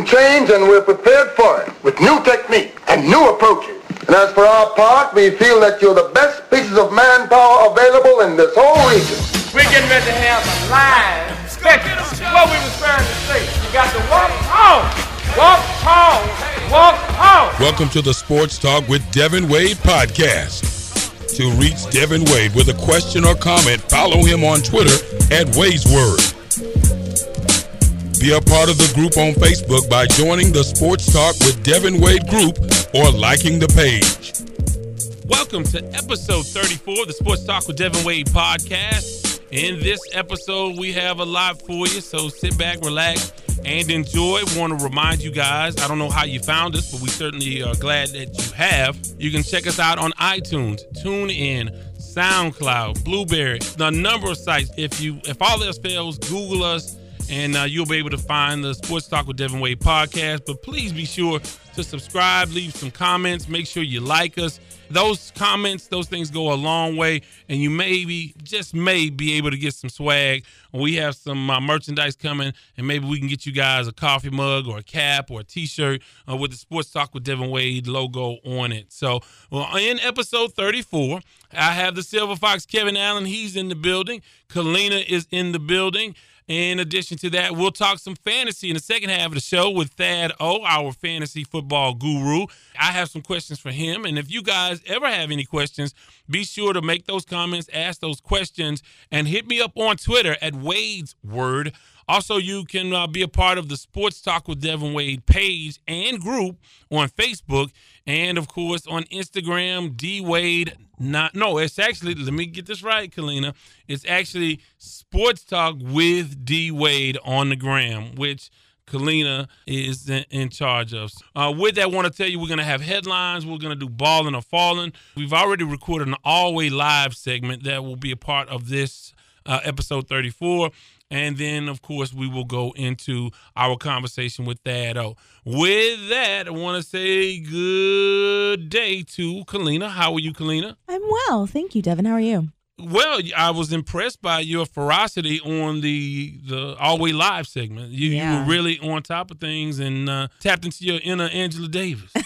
can change and we're prepared for it with new technique and new approaches. And as for our part, we feel that you're the best pieces of manpower available in this whole region. We're getting ready to have a live special. What we was trying to say. You got to walk home. Walk home. Walk home. Welcome to the Sports Talk with Devin Wade podcast. To reach Devin Wade with a question or comment, follow him on Twitter at Wade's Word. Be a part of the group on Facebook by joining the Sports Talk with Devin Wade group or liking the page. Welcome to episode 34 of the Sports Talk with Devin Wade podcast. In this episode, we have a lot for you, so sit back, relax, and enjoy. We Want to remind you guys, I don't know how you found us, but we certainly are glad that you have. You can check us out on iTunes, TuneIn, SoundCloud, Blubrry, the number of sites. If you if all else fails, Google us and uh, you'll be able to find the Sports Talk with Devin Wade podcast. But please be sure to subscribe, leave some comments, make sure you like us. Those comments, those things go a long way, and you maybe, just may, be able to get some swag. We have some uh, merchandise coming, and maybe we can get you guys a coffee mug or a cap or a T-shirt uh, with the Sports Talk with Devin Wade logo on it. So, well, in episode 34, I have the Silver Fox, Kevin Allen. He's in the building. Kalina is in the building. In addition to that, we'll talk some fantasy in the second half of the show with Thad O, our fantasy football guru. I have some questions for him. And if you guys ever have any questions, be sure to make those comments, ask those questions, and hit me up on Twitter at Wade's Word. Also, you can uh, be a part of the Sports Talk with Devin Wade page and group on Facebook, and of course on Instagram, D Wade. Not no, it's actually let me get this right, Kalina. It's actually Sports Talk with D Wade on the gram, which Kalina is in charge of. Uh, with that, I want to tell you we're going to have headlines. We're going to do balling or falling. We've already recorded an all-way live segment that will be a part of this uh, episode 34. And then, of course, we will go into our conversation with Thad O. With that, I want to say good day to Kalina. How are you, Kalina? I'm well. Thank you, Devin. How are you? Well, I was impressed by your ferocity on the the Always Live segment. You, Yeah. you were really on top of things and uh, tapped into your inner Angela Davis.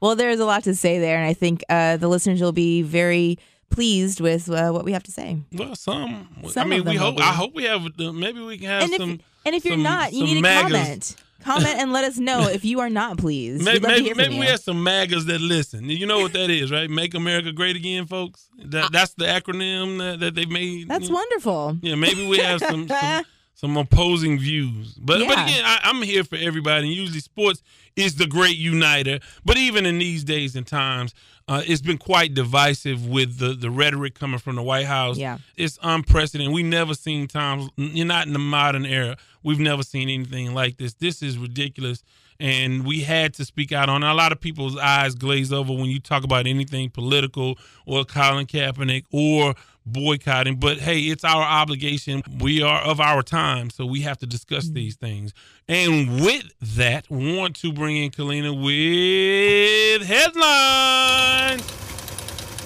Well, there's a lot to say there, and I think uh, the listeners will be very pleased with uh, what we have to say. well, some. I mean, we hope. I hope we have. uh, Maybe we can have And if some. and if you're some- not, you need to MAGAs. comment. Comment and let us know if you are not pleased. Maybe, We'd love to maybe, maybe we have some MAGAs that listen. You know what that is, right? Make America Great Again, folks. That, that's the acronym that, that they made. That's you know? wonderful. Yeah, maybe we have some some, some opposing views. But but again, I, I'm here for everybody. And usually, sports is the great uniter. But even in these days and times, uh, it's been quite divisive with the the rhetoric coming from the White House. Yeah. it's unprecedented. We've never seen times. You're not in the modern era. We've never seen anything like this. This is ridiculous. And we had to speak out on it. A lot of people's eyes glaze over when you talk about anything political or Colin Kaepernick or boycotting. But hey, it's our obligation. We are of our time, so we have to discuss mm-hmm. these things. And with that, want to bring in Kalina with headlines.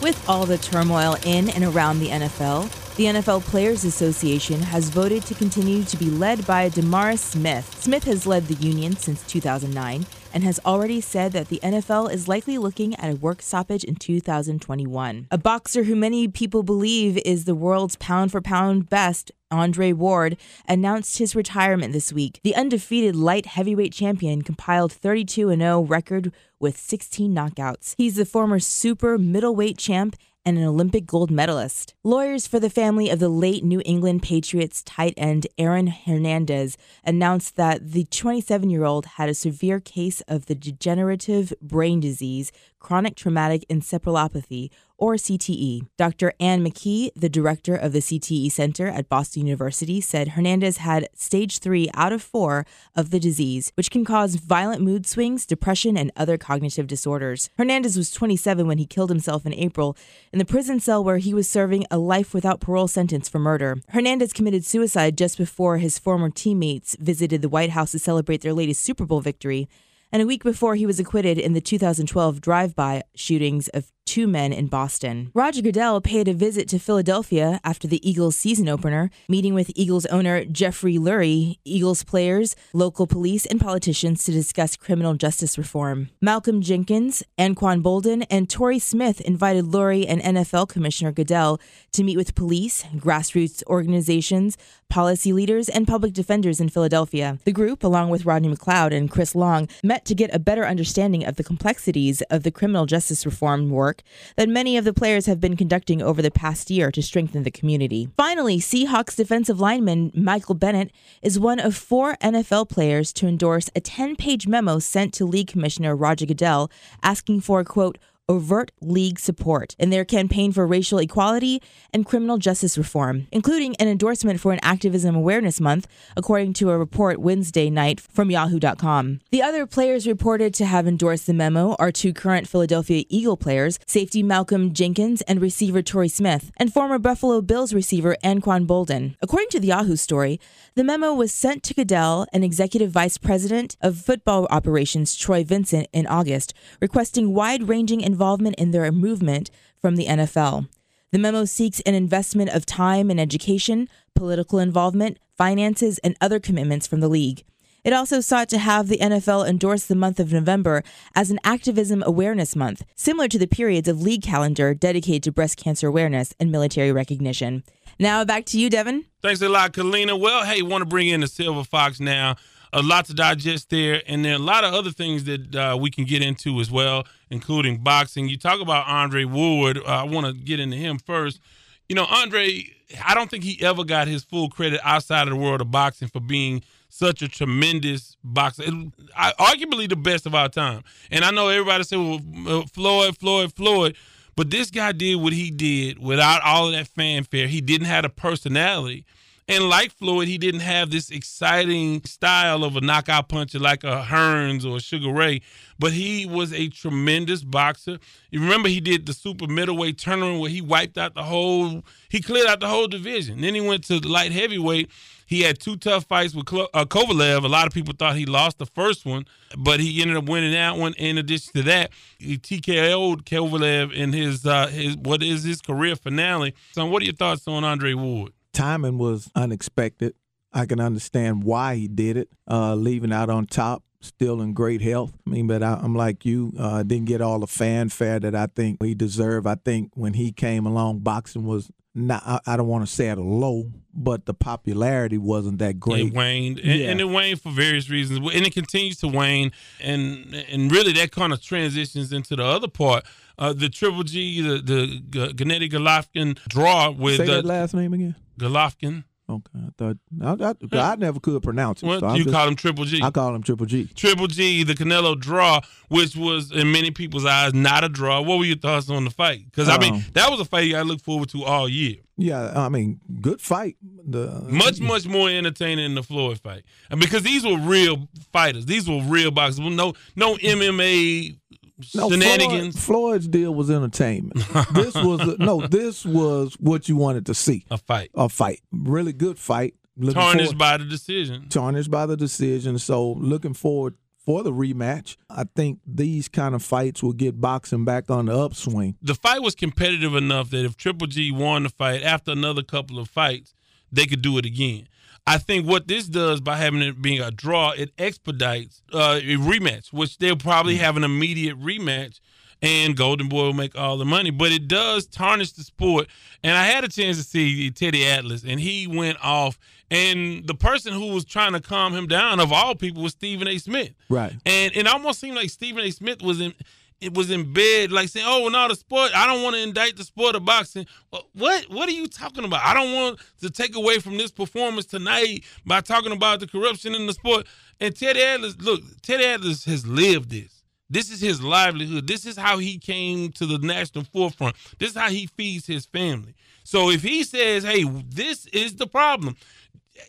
With all the turmoil in and around the NFL, the NFL Players Association has voted to continue to be led by DeMaurice Smith. Smith has led the union since 2009 and has already said that the NFL is likely looking at a work stoppage in 2021. A boxer who many people believe is the world's pound for pound best, Andre Ward, announced his retirement this week. The undefeated light heavyweight champion compiled 32 0 record with 16 knockouts. He's the former super middleweight champ and an Olympic gold medalist. Lawyers for the family of the late New England Patriots tight end Aaron Hernandez announced that the 27 year old had a severe case of the degenerative brain disease, chronic traumatic encephalopathy, or CTE. Dr. Ann McKee, the director of the CTE Center at Boston University, said Hernandez had stage three out of four of the disease, which can cause violent mood swings, depression, and other cognitive disorders. Hernandez was 27 when he killed himself in April in the prison cell where he was serving a life without parole sentence for murder. Hernandez committed suicide just before his former teammates visited the White House to celebrate their latest Super Bowl victory and a week before he was acquitted in the 2012 drive by shootings of two men in Boston. Roger Goodell paid a visit to Philadelphia after the Eagles season opener, meeting with Eagles owner Jeffrey Lurie, Eagles players, local police, and politicians to discuss criminal justice reform. Malcolm Jenkins, Anquan Boldin, and Torrey Smith invited Lurie and NFL Commissioner Goodell to meet with police, grassroots organizations, policy leaders, and public defenders in Philadelphia. The group, along with Rodney McLeod and Chris Long, met to get a better understanding of the complexities of the criminal justice reform work that many of the players have been conducting over the past year to strengthen the community. Finally, Seahawks defensive lineman Michael Bennett is one of four NFL players to endorse a 10 page memo sent to League Commissioner Roger Goodell asking for, quote, overt league support in their campaign for racial equality and criminal justice reform, including an endorsement for an Activism Awareness Month, according to a report Wednesday night from Yahoo.com. The other players reported to have endorsed the memo are two current Philadelphia Eagle players, safety Malcolm Jenkins and receiver Torrey Smith, and former Buffalo Bills receiver Anquan Boldin. According to the Yahoo story, the memo was sent to Goodell and Executive Vice President of Football Operations Troy Vincent in August, requesting wide ranging involvement in their movement from the NFL. The memo seeks an investment of time in education, political involvement, finances, and other commitments from the league. It also sought to have the NFL endorse the month of November as an activism awareness month, similar to the periods of league calendar dedicated to breast cancer awareness and military recognition. Now back to you, Devin. Thanks a lot, Kalina. Well, hey, want to bring in the Silver Fox now. A lot to digest there, and there are a lot of other things that uh, we can get into as well, including boxing. You talk about Andre Ward. Uh, I want to get into him first. You know, Andre, I don't think he ever got his full credit outside of the world of boxing for being such a tremendous boxer, arguably the best of our time. And I know everybody said, well, Floyd, Floyd, Floyd. But this guy did what he did without all of that fanfare. He didn't have a personality. And like Floyd, he didn't have this exciting style of a knockout puncher like a Hearns or a Sugar Ray, but he was a tremendous boxer. You remember he did the super middleweight tournament where he wiped out the whole, he cleared out the whole division. Then he went to the light heavyweight. He had two tough fights with uh, Kovalev. A lot of people thought he lost the first one, but he ended up winning that one. In addition to that, he TKO'd Kovalev in his uh, his what is his career finale. So, what are your thoughts on Andre Ward? timing was unexpected. I can understand why he did it, uh, leaving out on top, still in great health. I mean, but I, am like you, uh, didn't get all the fanfare that I think he deserved. I think when he came along, boxing was not, I, I don't want to say at a low, but the popularity wasn't that great. It waned, and, yeah. and, it waned for various reasons, and it continues to wane, and and really that kind of transitions into the other part. Uh, the Triple G, the the Gennady Golovkin draw with say that last name again. Golovkin. Okay, I thought I, I, I, never could pronounce it. Well, so you just, call him Triple G. I call him Triple G. Triple G, the Canelo draw, which was in many people's eyes not a draw. What were your thoughts on the fight? Because um, I mean, um, that was a fight I looked forward to all year. Yeah, I mean, good fight. The much much more entertaining than the Floyd fight, and because these were real fighters, these were real boxers. No no MMA no, shenanigans. Floyd, Floyd's deal was entertainment. this was no, this was what you wanted to see. A fight. A fight. Really good fight. Looking tarnished forward, by the decision. Tarnished by the decision. So looking forward for the rematch. I think these kind of fights will get boxing back on the upswing. The fight was competitive enough that if Triple G won the fight after another couple of fights, they could do it again. I think what this does by having it being a draw, it expedites uh, a rematch, which they'll probably mm. have an immediate rematch, and Golden Boy will make all the money. But it does tarnish the sport. And I had a chance to see Teddy Atlas, and he went off. And the person who was trying to calm him down, of all people, was Stephen A. Smith. Right. And it almost seemed like Stephen A. Smith was in it was in bed, like saying, "Oh, no, the sport. I don't want to indict the sport of boxing." What? What are you talking about? I don't want to take away from this performance tonight by talking about the corruption in the sport. And Teddy Atlas, look, Teddy Atlas has lived this. This is his livelihood. This is how he came to the national forefront. This is how he feeds his family. So if he says, "Hey, this is the problem,"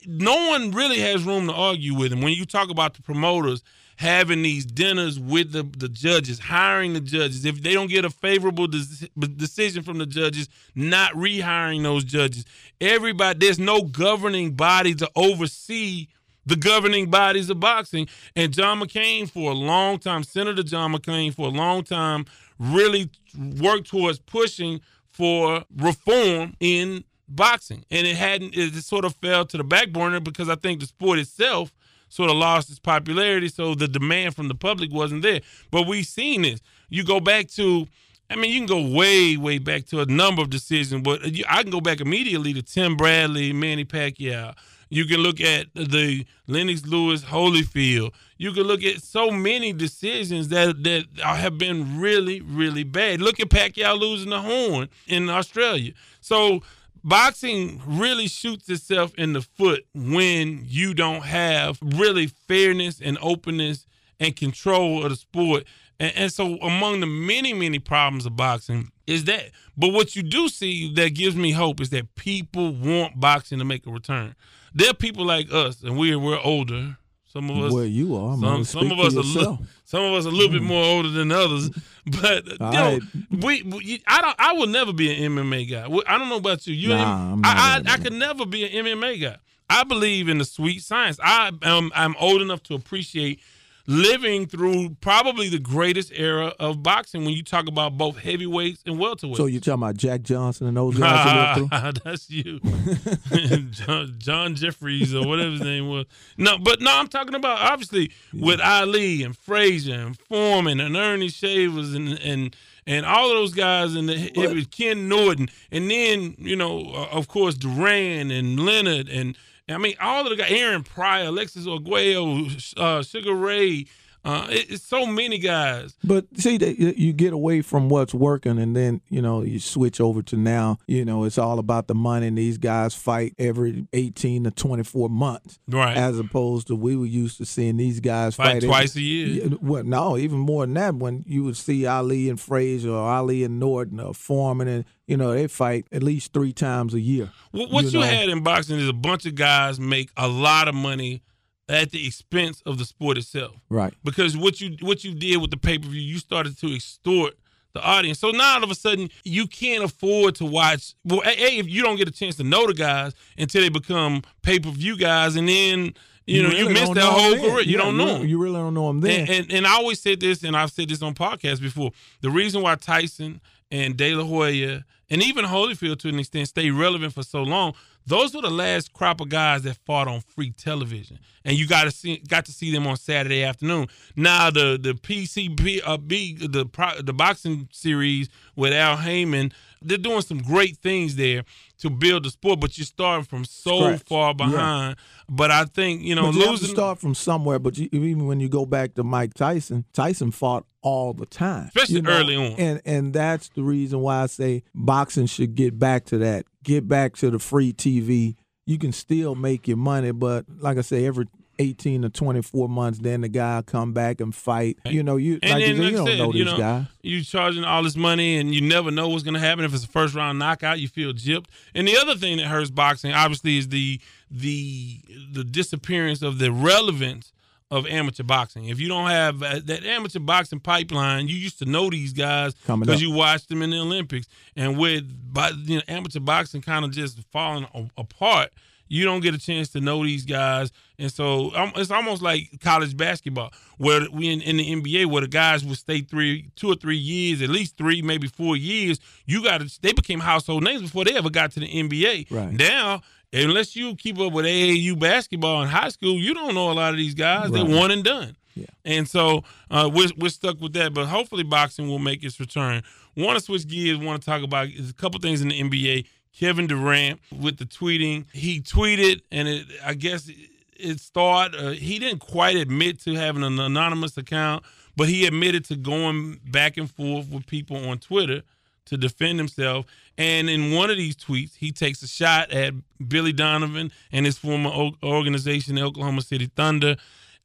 no one really has room to argue with him. When you talk about the promoters having these dinners with the, the judges, hiring the judges. If they don't get a favorable de- decision from the judges, not rehiring those judges. Everybody, there's no governing body to oversee the governing bodies of boxing. And John McCain, for a long time, Senator John McCain, for a long time, really worked towards pushing for reform in boxing. And it hadn't, it sort of fell to the back burner because I think the sport itself sort of lost its popularity. So the demand from the public wasn't there. But we've seen this. You go back to, I mean, you can go way, way back to a number of decisions, but I can go back immediately to Tim Bradley, Manny Pacquiao. You can look at the Lennox Lewis Holyfield. You can look at so many decisions that that have been really, really bad. Look at Pacquiao losing the Horn in Australia. So boxing really shoots itself in the foot when you don't have really fairness and openness and control of the sport. And, and, so, among the many, many problems of boxing is that. But what you do see that gives me hope is that people want boxing to make a return there are people like us, and we're we're older. Some of us, where you are, some, some of us a little, some of us a little mm. bit more older than others. But you know, right. we, we, I don't, I will never be an MMA guy. I don't know about you. You, nah, I, I, I could never be an MMA guy. I believe in the sweet science. I am, I'm old enough to appreciate living through probably the greatest era of boxing when you talk about both heavyweights and welterweights. So you're talking about Jack Johnson and those guys That's you. John, John, Jeffries or whatever his name was. No, but no, I'm talking about obviously yeah. with Ali and Frazier and Foreman and Ernie Shavers and and and all of those guys and the, it was Ken Norton and then you know uh, of course Duran and Leonard and I mean, all of the guys, Aaron Pryor, Alexis Arguello, uh, Sugar Ray, uh, it, it's so many guys. But see, that you get away from what's working, and then you know you switch over to now. You know, it's all about the money. And these guys fight every eighteen to twenty four months, right? As opposed to we were used to seeing these guys fight, fight twice every, a year. Well, no, even more than that. When you would see Ali and Frazier, or Ali and Norton, or Foreman, and you know they fight at least three times a year. What, what you, you had in boxing is a bunch of guys make a lot of money at the expense of the sport itself. Right. Because what you what you did with the pay per view, you started to extort the audience. So now all of a sudden you can't afford to watch. Well, a, if you don't get a chance to know the guys until they become pay per view guys, and then you, you know really you miss that whole career. You yeah, don't know you, them. You really don't know them then. And, and, and I always said this, and I've said this on podcasts before. The reason why Tyson and De La Hoya and even Holyfield to an extent stay relevant for so long those were the last crop of guys that fought on free television, and you got to see got to see them on Saturday afternoon. Now the the PCB uh, B, the the boxing series with Al Haymon, they're doing some great things there to build the sport, but you're starting from so Scratch. far behind. Yeah. But I think you know but you losing. Have to start from somewhere, but you, even when you go back to Mike Tyson, Tyson fought all the time, especially you know? early on, and and that's the reason why I say boxing should get back to that get back to the free TV, you can still make your money. But like I say, every 18 to 24 months, then the guy come back and fight. You know, you and like then, you, like you don't said, know you these know, guys. You charging all this money and you never know what's going to happen. If it's a first round knockout, you feel gypped. And the other thing that hurts boxing, obviously, is the the the disappearance of the relevance of amateur boxing. If you don't have that amateur boxing pipeline, you used to know these guys because you watched them in the Olympics. And with you know, amateur boxing kind of just falling apart, you don't get a chance to know these guys. And so um, it's almost like college basketball, where we in, in, the NBA, where the guys would stay three, two or three years, at least three, maybe four years. You got to. They became household names before they ever got to the NBA. Right now unless you keep up with AAU basketball in high school, you don't know a lot of these guys. Right. They're one and done. Yeah. And so uh, we're, we're stuck with that, but hopefully boxing will make its return. Want to switch gears, want to talk about a couple things in the NBA. Kevin Durant with the tweeting. He tweeted, and it, I guess it started, uh, he didn't quite admit to having an anonymous account, but he admitted to going back and forth with people on Twitter to defend himself. And in one of these tweets, he takes a shot at Billy Donovan and his former organization, the Oklahoma City Thunder.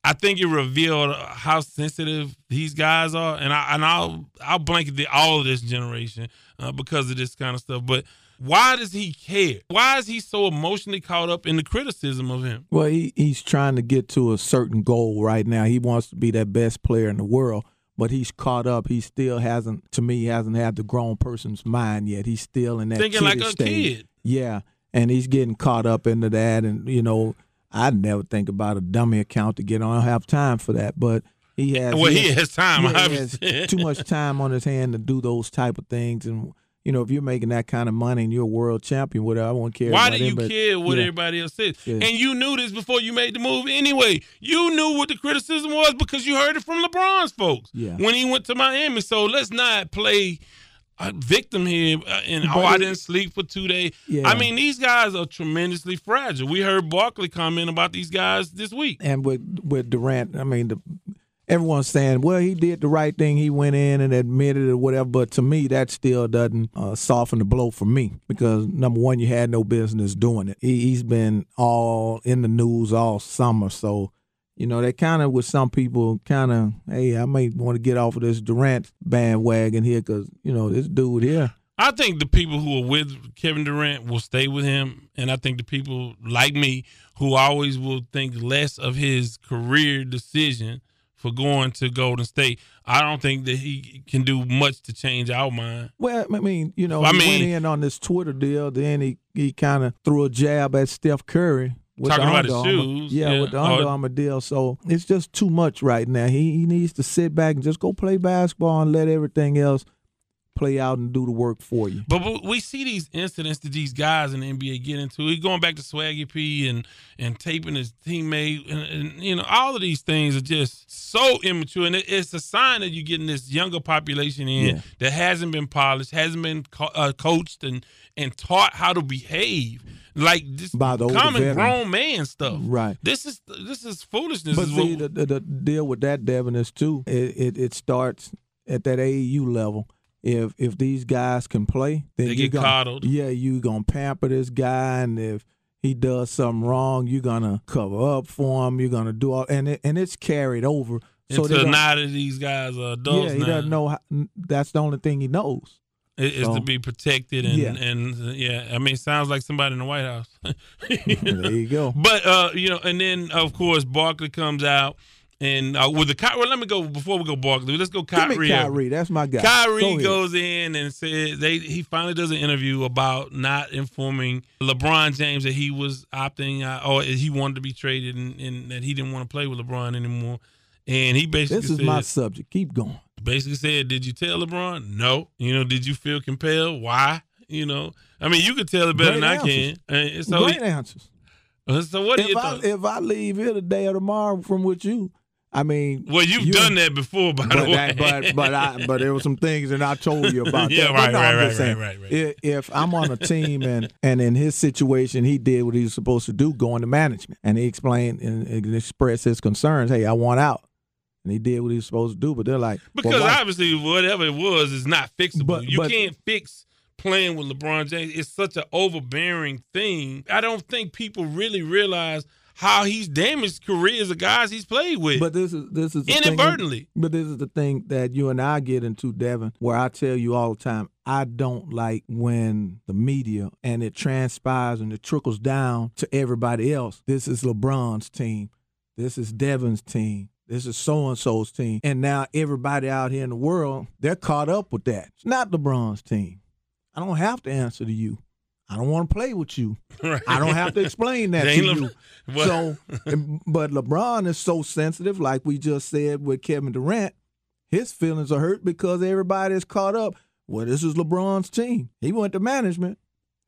I think it revealed how sensitive these guys are, and I and I'll I'll blanket the, all of this generation uh, because of this kind of stuff. But why does he care? Why is he so emotionally caught up in the criticism of him? Well, he, he's trying to get to a certain goal right now. He wants to be that best player in the world but he's caught up. He still hasn't, to me, hasn't had the grown person's mind yet. He's still in that thinking like a stage. kid. Yeah, and he's getting caught up into that, and you know, I never think about a dummy account to get on. I don't have time for that, but he has. Well, he has time. He has too much time on his hand to do those type of things, and you know, if you're making that kind of money and you're a world champion, whatever, I won't care. Why do you but, care what yeah. everybody else says? Yeah. And you knew this before you made the move anyway. You knew what the criticism was because you heard it from LeBron's folks Yeah. when he went to Miami. So let's not play a victim here uh, and oh, I didn't sleep for two days. Yeah. I mean, these guys are tremendously fragile. We heard Barkley comment about these guys this week. And with with Durant, I mean, the, everyone's saying, well, he did the right thing. He went in and admitted it or whatever. But to me, that still doesn't uh, soften the blow for me because number one, you had no business doing it. He, he's been all in the news all summer, so. You know, they kind of, with some people, kind of, hey, I may want to get off of this Durant bandwagon here because, you know, this dude here, I think the people who are with Kevin Durant will stay with him, and I think the people like me who always will think less of his career decision for going to Golden State. I don't think that he can do much to change our mind. Well, I mean, you know, I he mean- went in on this Twitter deal. Then he, he kind of threw a jab at Steph Curry. With Talking the about his shoes, Yeah, yeah. with the Oh, Under Armour deal. So it's just too much right now. He, he needs to sit back and just go play basketball and let everything else play out and do the work for you. But we- we see these incidents that these guys in the NBA get into. He going back to Swaggy P and and taping his teammate, and, and you know all of these things are just so immature, and it, it's a sign that you're getting this younger population in Yeah. that hasn't been polished, hasn't been co- uh, coached and and taught how to behave like this By the common veterans. grown man stuff. Right. This is this is foolishness. But is see, what- the, the, the deal with that, Devin, is too. It, it it starts at that AAU level. If if these guys can play, then They you're get gonna, coddled. Yeah, you gonna pamper this guy, and if he does something wrong, you're gonna cover up for him. You're gonna do all, and it, and it's carried over. So until now that these guys are adults yeah, he now. doesn't know. How, that's the only thing he knows. It- It's So- to be protected and Yeah. and yeah, I mean, sounds like somebody in the White House. there you go. But uh, you know, and then of course Barkley comes out and uh, with the Ky- well, let me go before we go Barkley. Let's go Give Kyrie. me Kyrie. That's my guy. Kyrie Go goes in and says they he finally does an interview about not informing LeBron James that he was opting out or he wanted to be traded and, and that he didn't want to play with LeBron anymore. And he basically This is said, my subject. Keep going. basically said, "Did you tell LeBron? No. You know, did you feel compelled? Why? You know, I mean, you could tell it better Great than I can. And so, Great answers. so what If you I, if I leave here today or tomorrow from with you, I mean, Well, you've you- done that before, by the but, way. that, but but I but there were some things that I told you about. Yeah, that. right, no, I'm right, right, saying, right, right. If, if I'm on a team and and in his situation he did what he was supposed to do, going to management, and he explained and, and expressed his concerns. Hey, I want out, and he did what he was supposed to do. But they're like, because why- obviously, whatever it was is not fixable. But- you but- can't fix playing with LeBron James. It's such an overbearing thing. I don't think people really realize how he's damaged careers of guys he's played with. But this is this is the thing- Inadvertently. but this is the thing that you and I get into, Devin, where I tell you all the time, I don't like when the media and it transpires and it trickles down to everybody else. This is LeBron's team. This is Devin's team. This is so and so's team. And now everybody out here in the world, they're caught up with that. It's not LeBron's team. I don't have to answer to you. I don't want to play with you. Right. I don't have to explain that to you. So, but LeBron is so sensitive, like we just said with Kevin Durant. His feelings are hurt because everybody is caught up. Well, this is LeBron's team. He went to management,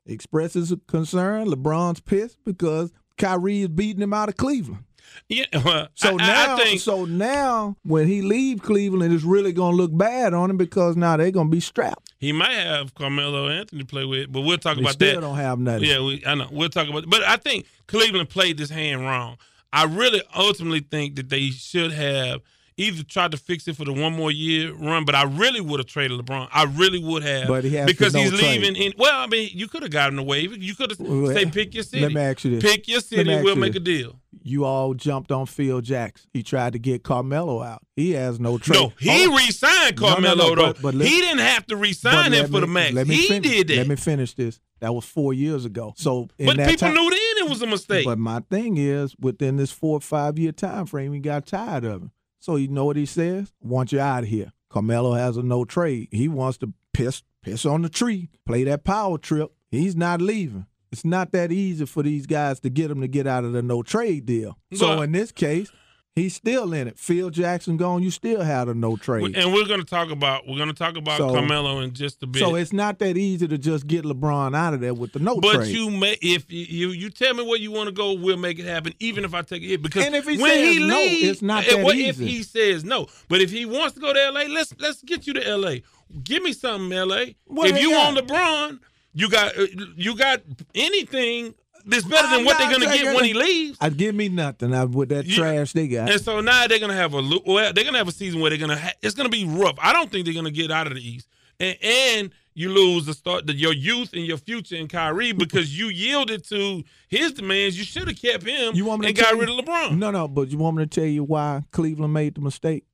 expresses a concern. LeBron's pissed because Kyrie is beating him out of Cleveland. Yeah, well, So I- I, now, I think so now when he leave Cleveland, it's really going to look bad on him because now they're going to be strapped. he might have Carmelo Anthony to play with, but we'll talk They about still that. don't have nothing. Yeah, we, I know. We'll talk about But I think Cleveland played this hand wrong. I really ultimately think that they should have either tried to fix it for the one more year run, but I really would have traded LeBron. I really would have. But he has because no he's trade. leaving in well, I mean, you could have gotten a waiver. You could have Well, say eh, pick your city. let me ask you this. Pick your city, we'll make this. a deal. You all jumped on Phil Jackson. He tried to get Carmelo out. He has no trade. No, he Oh, re-signed No, no, Carmelo no, though. but- but let- he didn't have to re-sign him for the me- max. let me He fin- did that. Let me finish this. That was four years ago. So, in but that people time, knew then it was a mistake. But my thing is, within this four or five year time frame, he got tired of him. So you know what he says? Want you out of here. Carmelo has a no trade. He wants to piss piss on the tree, play that power trip. He's not leaving. It's not that easy for these guys to get him to get out of the no trade deal. So in this case, he's still in it. Phil Jackson gone, you still had a no trade. And we're going to talk about we're going to talk about So- Carmelo in just a bit. So it's not that easy to just get LeBron out of there with the no but trade. But you may if you, you you tell me where you want to go, we'll make it happen. Even if I take it because And if he when says he no, leaves, it's not eh, that what if he says no? But if he wants to go to L.A., let's let's get you to L.A. Give me something, L.A. What if you got? want LeBron, you got uh, you got anything that's better than I'm what they're going to get when he leaves. I'd give me nothing I, with that You- trash they got. And so now they're gonna have a well, they're gonna have a season where they're gonna ha- it's gonna be rough. I don't think they're gonna get out of the East, and and you lose the start the, your youth and your future in Kyrie because you yielded to his demands. You should have kept him You want me to and got rid of LeBron. No, no, but you want me to tell you why Cleveland made the mistake?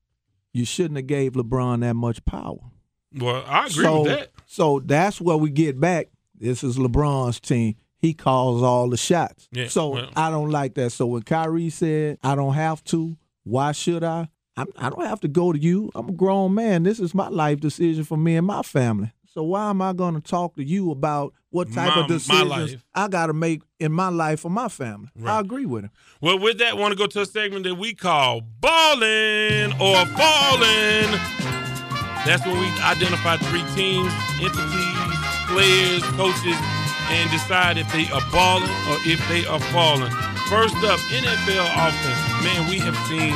You shouldn't have gave LeBron that much power. Well, I agree so, with that. So that's where we get back. This is LeBron's team. He calls all the shots. Yeah, so well- I don't like that. So when Kyrie said, I don't have to, why should I? I'm, I don't have to go to you. I'm a grown man. This is my life decision for me and my family. So why am I going to talk to you about what type My- of decisions. I got to make in my life for my family? Right. I agree with him. Well, with that, want to go to a segment that we call balling or falling. That's when we identify three teams, entities, players, coaches, and decide if they are balling or if they are falling. First up, NFL offense. Man, we have seen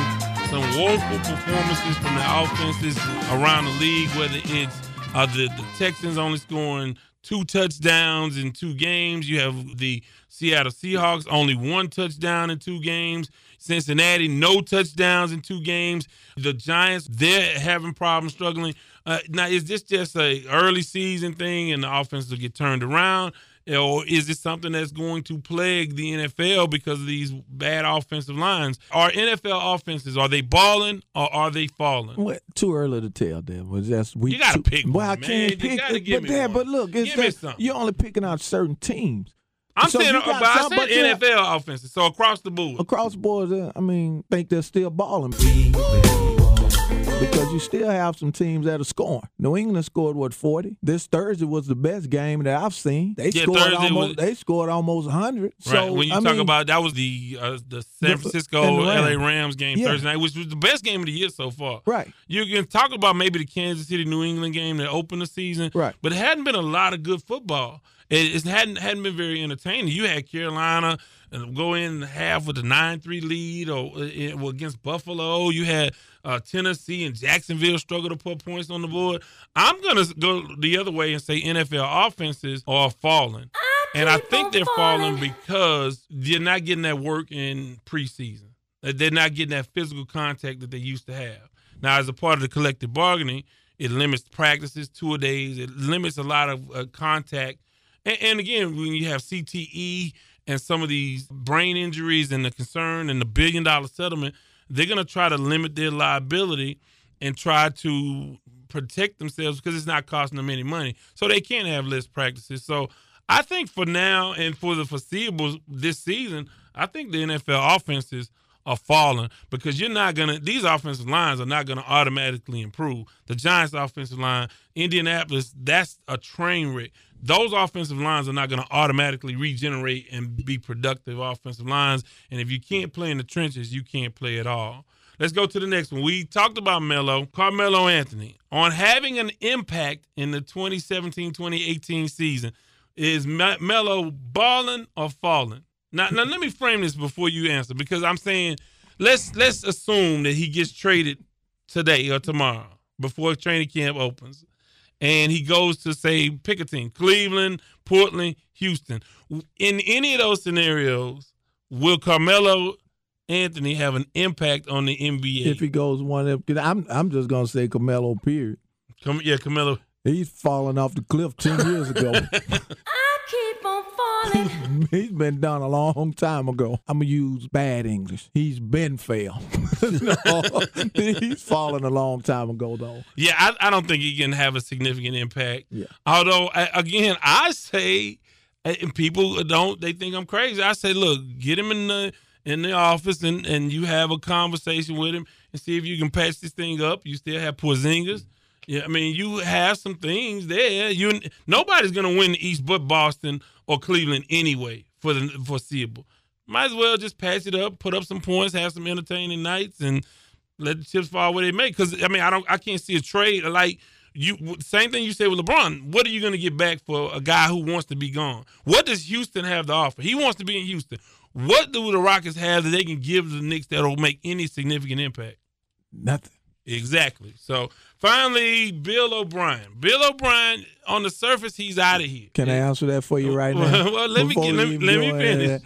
some woeful performances from the offenses around the league, whether it's uh, the, the Texans only scoring two touchdowns in two games. You have the Seattle Seahawks only one touchdown in two games. Cincinnati no touchdowns in two games. The Giants they're having problems struggling. Uh, now is this just a early season thing and the offense will get turned around? Or is it something that's going to plague the NFL because of these bad offensive lines? Are NFL offenses are they balling or are they falling? Well, too early to tell, Dad. Was that's we. You gotta too- pick Well, one, I man. can't You pick. gotta it, give but me Dad, one. but look, it's Give me that something. you're only picking out certain teams. I'm So saying, you but I some- said but you- NFL offenses, so across the board. across the board, uh, I mean, think they're still balling because you still have some teams that are scoring. New England scored what forty. This Thursday was the best game that I've seen. They Yeah, scored Thursday almost. was- they scored almost hundred. Right. So when you I talk mean, about that was the uh, the San Francisco the LA Rams. Rams game Yeah. Thursday night, which was the best game of the year so far. right, You can talk about maybe the Kansas City New England game that opened the season, Right. But it hadn't been a lot of good football. It, it hadn't hadn't been very entertaining. You had Carolina uh, go in half with a nine three lead, or uh, uh, against Buffalo. You had uh, Tennessee and Jacksonville struggle to put points on the board. I'm gonna go the other way and say NFL offenses are falling, and I think they're falling because they're not getting that work in preseason. Uh, They're not getting that physical contact that they used to have. Now, as a part of the collective bargaining, it limits practices two a days. It limits a lot of uh, contact. And, and again, when you have CTE and some of these brain injuries and the concern and the billion dollar settlement, they're going to try to limit their liability and try to protect themselves because it's not costing them any money. So they can't have less practices. So I think for now and for the foreseeable this season, I think the NFL offenses are falling because you're not gonna these offensive lines are not gonna automatically improve. The Giants offensive line, Indianapolis, that's a train wreck. Those offensive lines are not gonna automatically regenerate and be productive offensive lines. And if you can't play in the trenches, you can't play at all. Let's go to the next one. We talked about Melo, Carmelo Anthony, on having an impact in the 2017-2018 season. Is Me- Melo balling or falling? Now, now let me frame this before you answer because I'm saying let's let's assume that he gets traded today or tomorrow before training camp opens, and he goes to say pick a team: Cleveland, Portland, Houston. In any of those scenarios, will Carmelo Anthony have an impact on the NBA? if he goes one, of them- I'm I'm just gonna say Carmelo. Period. Come, yeah, Carmelo. He's falling off the cliff ten years ago. I keep on falling. He's been done a long time ago. I'm gonna use bad English. He's been fail. no, he's fallen a long time ago though. Yeah, I, I don't think he can have a significant impact. Yeah. Although, again, I say, uh, and people don't, they think I'm crazy. I say, look, get him in the in the office and, and you have a conversation with him and see if you can patch this thing up. You still have Porzingis. Yeah, I mean, you have some things there. You nobody's gonna win the East but Boston or Cleveland anyway for the foreseeable. Might as well just patch it up, put up some points, have some entertaining nights, and let the chips fall where they may. Because I mean, I don't, I can't see a trade like you. Same thing you say with LeBron. What are you gonna get back for a guy who wants to be gone? What does Houston have to offer? He wants to be in Houston. What do the Rockets have that they can give the Knicks that'll make any significant impact? Nothing. Exactly. So finally, Bill O'Brien. Bill O'Brien, on the surface, he's out of here. Can I answer that for you right now? well, let me get, let, me- let me finish.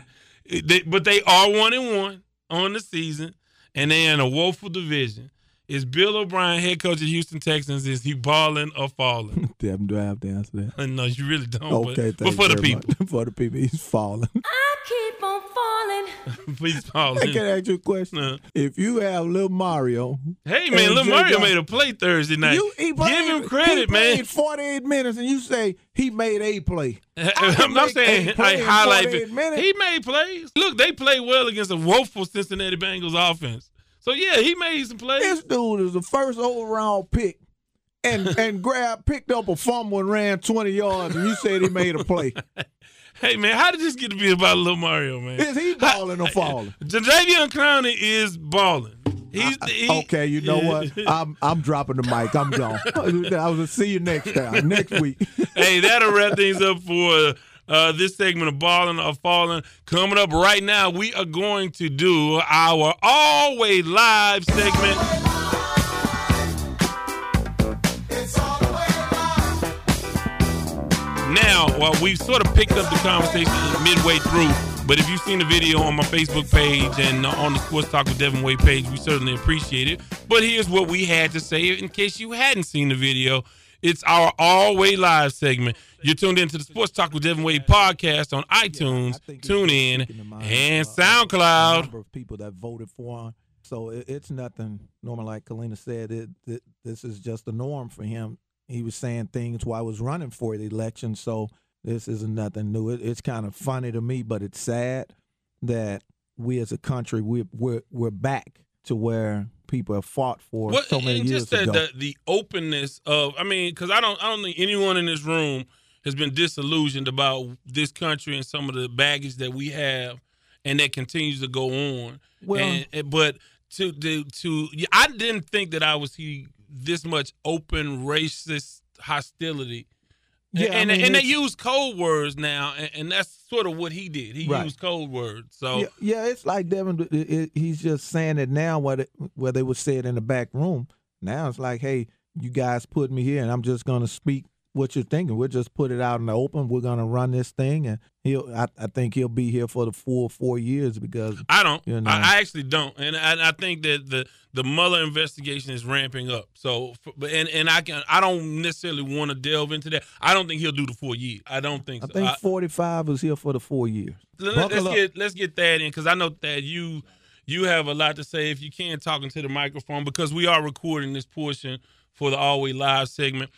They, but they are one and one on the season, and they're in a woeful division. Is Bill O'Brien head coach of Houston Texans? Is he balling or falling? Damn, do I have to answer that? no, you really don't. Okay, but, but thank for you the very people, much. for the people, he's falling. Ah, I keep on falling. please pause. I falling. can ask you a question. If you have little Mario, Hey man, little Jay Mario Brown- made a play Thursday night. you he played, Give him credit, he man. Played Forty-eight minutes, and you say he made a play. I'm not make saying a play highlight. it. minutes. He made plays. Look, they played well against a woeful Cincinnati Bengals offense. So yeah, he made some plays. This dude is the first overall pick, and and grabbed, picked up a fumble and ran twenty yards, and you said he made a play. Hey man, how did this get to be about Lil Mario, man? Is he balling or falling? Jadeveon Clowney is balling. He's he- Okay, you know what? I'm I'm dropping the mic. I'm gone. I will see you next time, next week. hey, that'll wrap things up for uh, this segment of balling or falling. Coming up right now, we are going to do our always live segment. Now, well, we've sort of picked up the conversation midway through, but if you've seen the video on my Facebook page and on the Sports Talk with Devin Wade page, we certainly appreciate it. But here's what we had to say in case you hadn't seen the video. It's our All Way Live segment. You're tuned into the Sports Talk with Devin Wade podcast on iTunes, think TuneIn, to and uh, SoundCloud. number of people that voted for him. So it, it's nothing. Normal, like Kalina said, it, it this is just the norm for him. He was saying things while I was running for the election, so this isn't nothing new. It, it's kind of funny to me, but it's sad that we as a country we we're we're back to where people have fought for What, so many years just the, ago. the the openness of I mean, because I don't I don't think anyone in this room has been disillusioned about this country and some of the baggage that we have, and that continues to go on. Well- and, and- but to to to I didn't think that I would see this much open racist hostility. Yeah, I and mean, and they use code words now, and, and that's sort of what he did. He Right. used code words. So Yeah, yeah, it's like Devin. It, it, he's just saying it now, what it, where they would say it in the back room. Now it's like, hey, you guys put me here, and I'm just gonna speak what you're thinking. We'll just put it out in the open. We're gonna run this thing, and he'll. I, I think he'll be here for the full four years because I don't. You know. I, I actually don't, and I, I think that the the Mueller investigation is ramping up. So, but and and I can I don't necessarily want to delve into that. I don't think he'll do the four years. I don't think I so. think 45 was here for the four years. let, us get let's get that in because I know that you you have a lot to say. If you can talk into the microphone because we are recording this portion for the Always Live segment.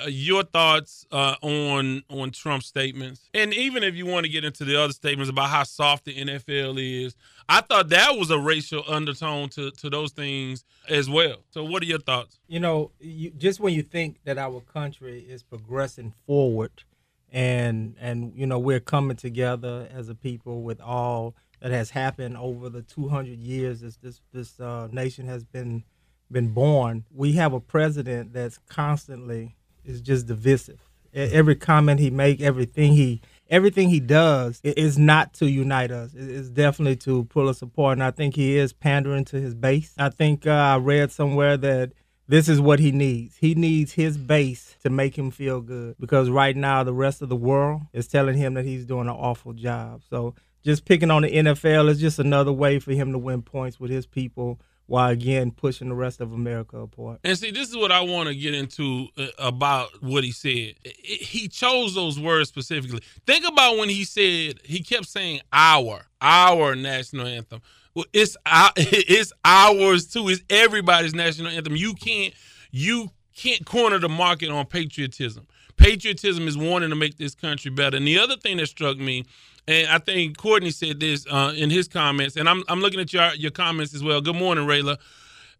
Uh, your thoughts uh, on on Trump's statements, and even if you want to get into the other statements about how soft the NFL is, I thought that was a racial undertone to to those things as well. So, what are your thoughts? you know, you, just when you think that our country is progressing forward, and and you know we're coming together as a people with all that has happened over the 200 years this this this uh, nation has been been born, we have a president that's constantly is just divisive. Every comment he make, everything he everything he does is not to unite us. It's definitely to pull us apart. And I think he is pandering to his base. I think uh, I read somewhere that this is what he needs. He needs his base to make him feel good because right now the rest of the world is telling him that he's doing an awful job. So just picking on the NFL is just another way for him to win points with his people while again pushing the rest of America apart. And see, this is what I want to get into uh, about what he said. He chose those words specifically. Think about when he said he kept saying "our, our national anthem." Well, it's our, it's ours too. It's everybody's national anthem. You can't you can't corner the market on patriotism. Patriotism is wanting to make this country better. And the other thing that struck me, and I think Courtney said this uh, in his comments, and I'm I'm looking at your your comments as well. Good morning, Rayla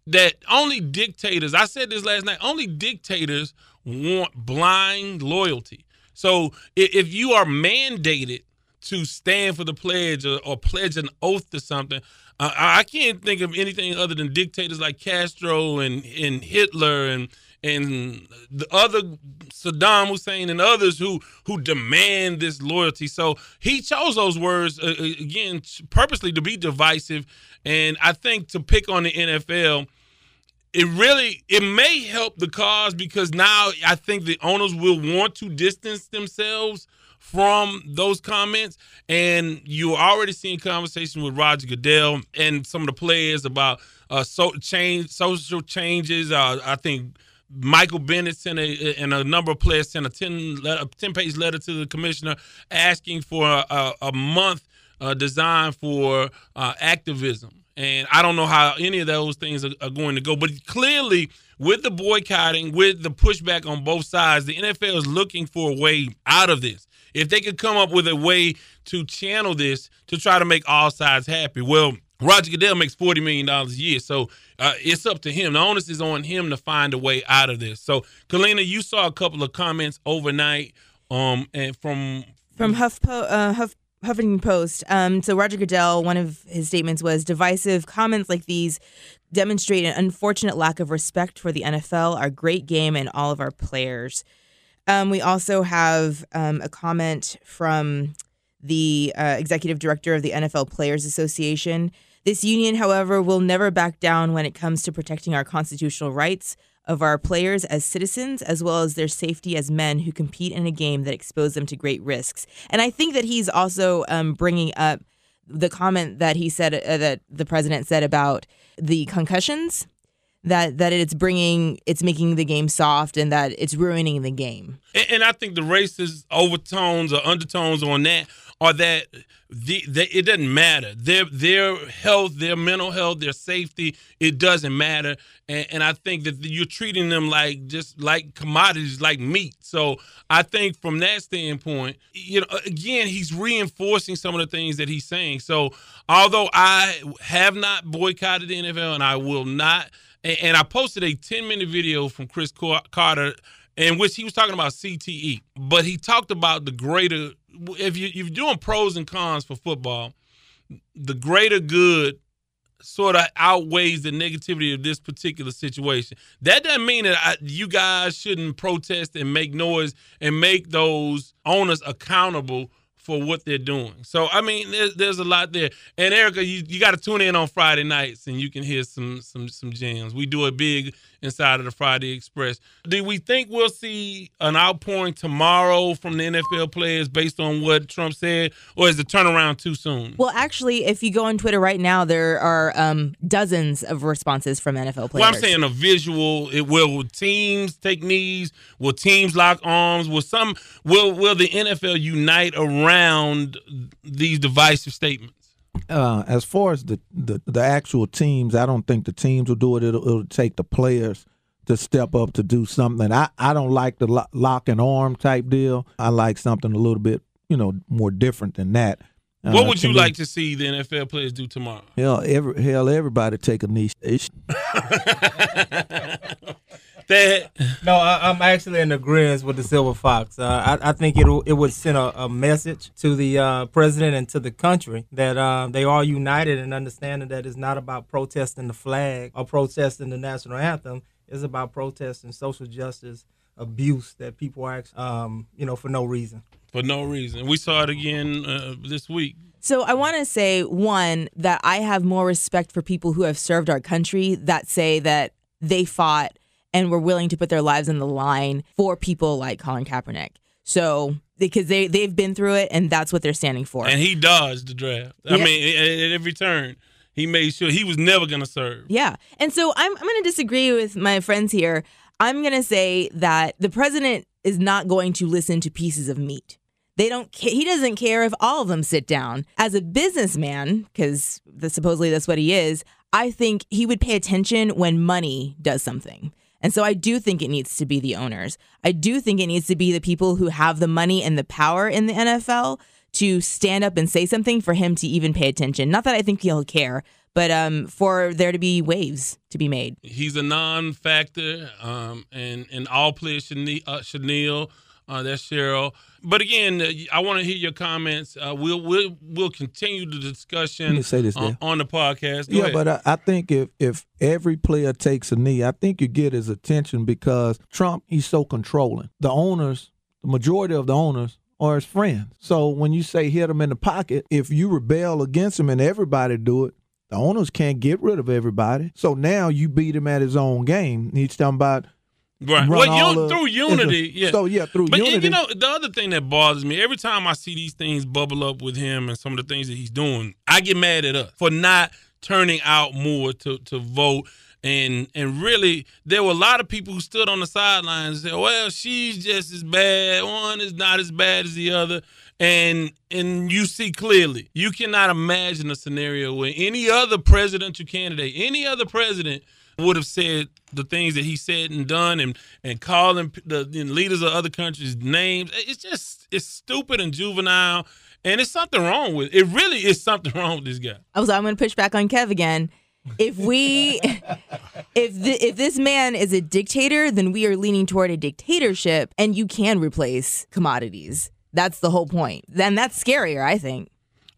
that only dictators, I said this last night, only dictators want blind loyalty. So if you are mandated to stand for the pledge or, or pledge an oath to something, uh, I can't think of anything other than dictators like Castro and, and Hitler and and the other Saddam Hussein and others who who demand this loyalty. So he chose those words uh, uh again purposely to be divisive, and I think to pick on the NFL. It really it may help the cause because now I think the owners will want to distance themselves from those comments. And you're already seeing conversation with Roger Goodell and some of the players about uh, so change social changes. Uh, I think Michael Bennett sent a, and a number of players sent a 10, 10 page letter to the commissioner asking for a, a month uh, designed for uh, activism. And I don't know how any of those things are, are, going to go. But clearly, with the boycotting, with the pushback on both sides, the NFL is looking for a way out of this. If they could come up with a way to channel this to try to make all sides happy, well, Roger Goodell makes forty million dollars a year, so uh, it's up to him. The onus is on him to find a way out of this. So, Kalina, you saw a couple of comments overnight, um, and from from HuffPo, uh, Huff Huffington Post. Um, so Roger Goodell, one of his statements was divisive comments like these demonstrate an unfortunate lack of respect for the NFL, our great game, and all of our players. Um, we also have um, a comment from the uh, executive director of the NFL Players Association. This union, however, will never back down when it comes to protecting our constitutional rights of our players as citizens, as well as their safety as men who compete in a game that expose them to great risks. And I think that he's also um, bringing up the comment that he said uh, that the president said about the concussions that that it's bringing it's making the game soft and that it's ruining the game. And, and I think the racist overtones or undertones on that are that the, the, it doesn't matter their their health, their mental health, their safety. It doesn't matter, and, and I think that you're treating them like just like commodities, like meat. So I think from that standpoint, you know, again, he's reinforcing some of the things that he's saying. So although I have not boycotted the NFL and I will not and, I posted a 10 minute video from Cris Carter in which he was talking about CTE, but he talked about the greater. If you, you're doing pros and cons for football, the greater good sort of outweighs the negativity of this particular situation. That doesn't mean that I, you guys shouldn't protest and make noise and make those owners accountable for what they're doing. So I mean, there's, there's a lot there. And Erica, you, you got to tune in on Friday nights and you can hear some some some gems. We do a big inside of the Friday Express. Do we think we'll see an outpouring tomorrow from the NFL players based on what Trump said, or is the turnaround too soon? Well, actually, if you go on Twitter right now, there are um, dozens of responses from NFL players. Well, I'm saying a visual. It will, will teams take knees? Will teams lock arms? Will some? Will Will the NFL unite around these divisive statements? Uh, as far as the, the, the actual teams, I don't think the teams will do it. It'll, it'll take the players to step up to do something. I, I don't like the lo- lock and arm type deal. I like something a little bit, you know, more different than that. Uh, what would you me, like to see the NFL players do tomorrow? Hell, every hell, everybody take a knee. that. No, I, am actually in agreement with the Silver Fox. Uh, I, I, think it it would send a, a message to the uh, president and to the country that uh, they are united in understanding that it's not about protesting the flag or protesting the national anthem. It's about protesting social justice abuse that people are, um, you know, for no reason. For no reason. We saw it again uh, this week. So I want to say one that I have more respect for people who have served our country that say that they fought and were willing to put their lives on the line for people like Colin Kaepernick. So because they they've been through it and that's what they're standing for. And he dodged the draft. I mean, at every turn, he made sure he was never going to serve. Yeah, and so I'm I'm going to disagree with my friends here. I'm going to say that the president is not going to listen to pieces of meat. They don't. He doesn't care if all of them sit down. As a businessman, because supposedly that's what he is. I think he would pay attention when money does something. And so I do think it needs to be the owners. I do think it needs to be the people who have the money and the power in the NFL to stand up and say something for him to even pay attention. Not that I think he'll care, but um, for there to be waves to be made. He's a non-factor, um, and and all players should kneel. Uh, should kneel. Uh, that's Cheryl. But again, uh, I want to hear your comments. Uh, we'll we'll we'll continue the discussion say this, on, on the podcast. Go yeah, ahead. but I, I think if if every player takes a knee, I think you get his attention because Trump he's so controlling. The owners, the majority of the owners are his friends. So when you say hit him in the pocket, if you rebel against him and everybody do it, the owners can't get rid of everybody. So now you beat him at his own game. He's talking about Right. Well, you, through unity, yeah. So yeah, through but unity. But you know, the other thing that bothers me every time I see these things bubble up with him and some of the things that he's doing, I get mad at us for not turning out more to to vote. And and really, there were a lot of people who stood on the sidelines and said, "Well, she's just as bad. One is not as bad as the other." And and you see clearly, you cannot imagine a scenario where any other presidential candidate, any other president would have said the things that he said and done and and calling the leaders of other countries names it's just it's stupid and juvenile and it's something wrong with it really is something wrong with this guy I was I'm going to push back on Kev again. If we if the, if this man is a dictator, then we are leaning toward a dictatorship and you can replace commodities. That's the whole point. Then that's scarier, I think.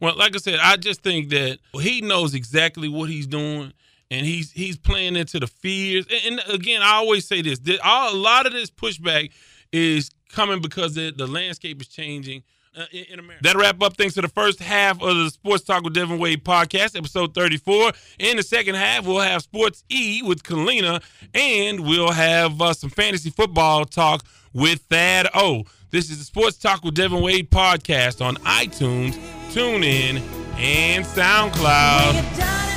well like i said i just think that he knows exactly what he's doing and he's he's playing into the fears and, and again i always say this that all, a lot of this pushback is coming because the, the landscape is changing uh, in, in America. That wrap up things to the first half of the Sports Talk with Devin Wade podcast, episode 34. In the second half, we'll have Sports E with Kalina, and we'll have uh, some fantasy football talk with Thad O. This is the Sports Talk with Devin Wade podcast on iTunes, TuneIn, and SoundCloud.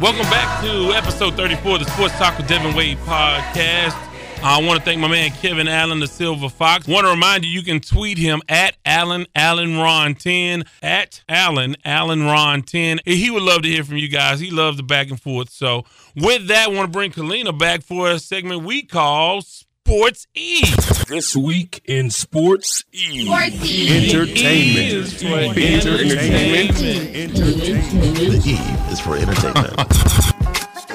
Welcome back to episode 34 of the Sports Talk with Devin Wade podcast. I want to thank my man Kevin Allen, the Silver Fox. Want to remind you, you can tweet him at Allen Allen Ron 10 at Allen Allen Ron 10. He would love to hear from you guys. He loves the back and forth. So, with that, I want to bring Kalina back for a segment we call Sports E. This week in Sports E. E. Entertainment. for Entertainment. Entertainment. The E is for entertainment.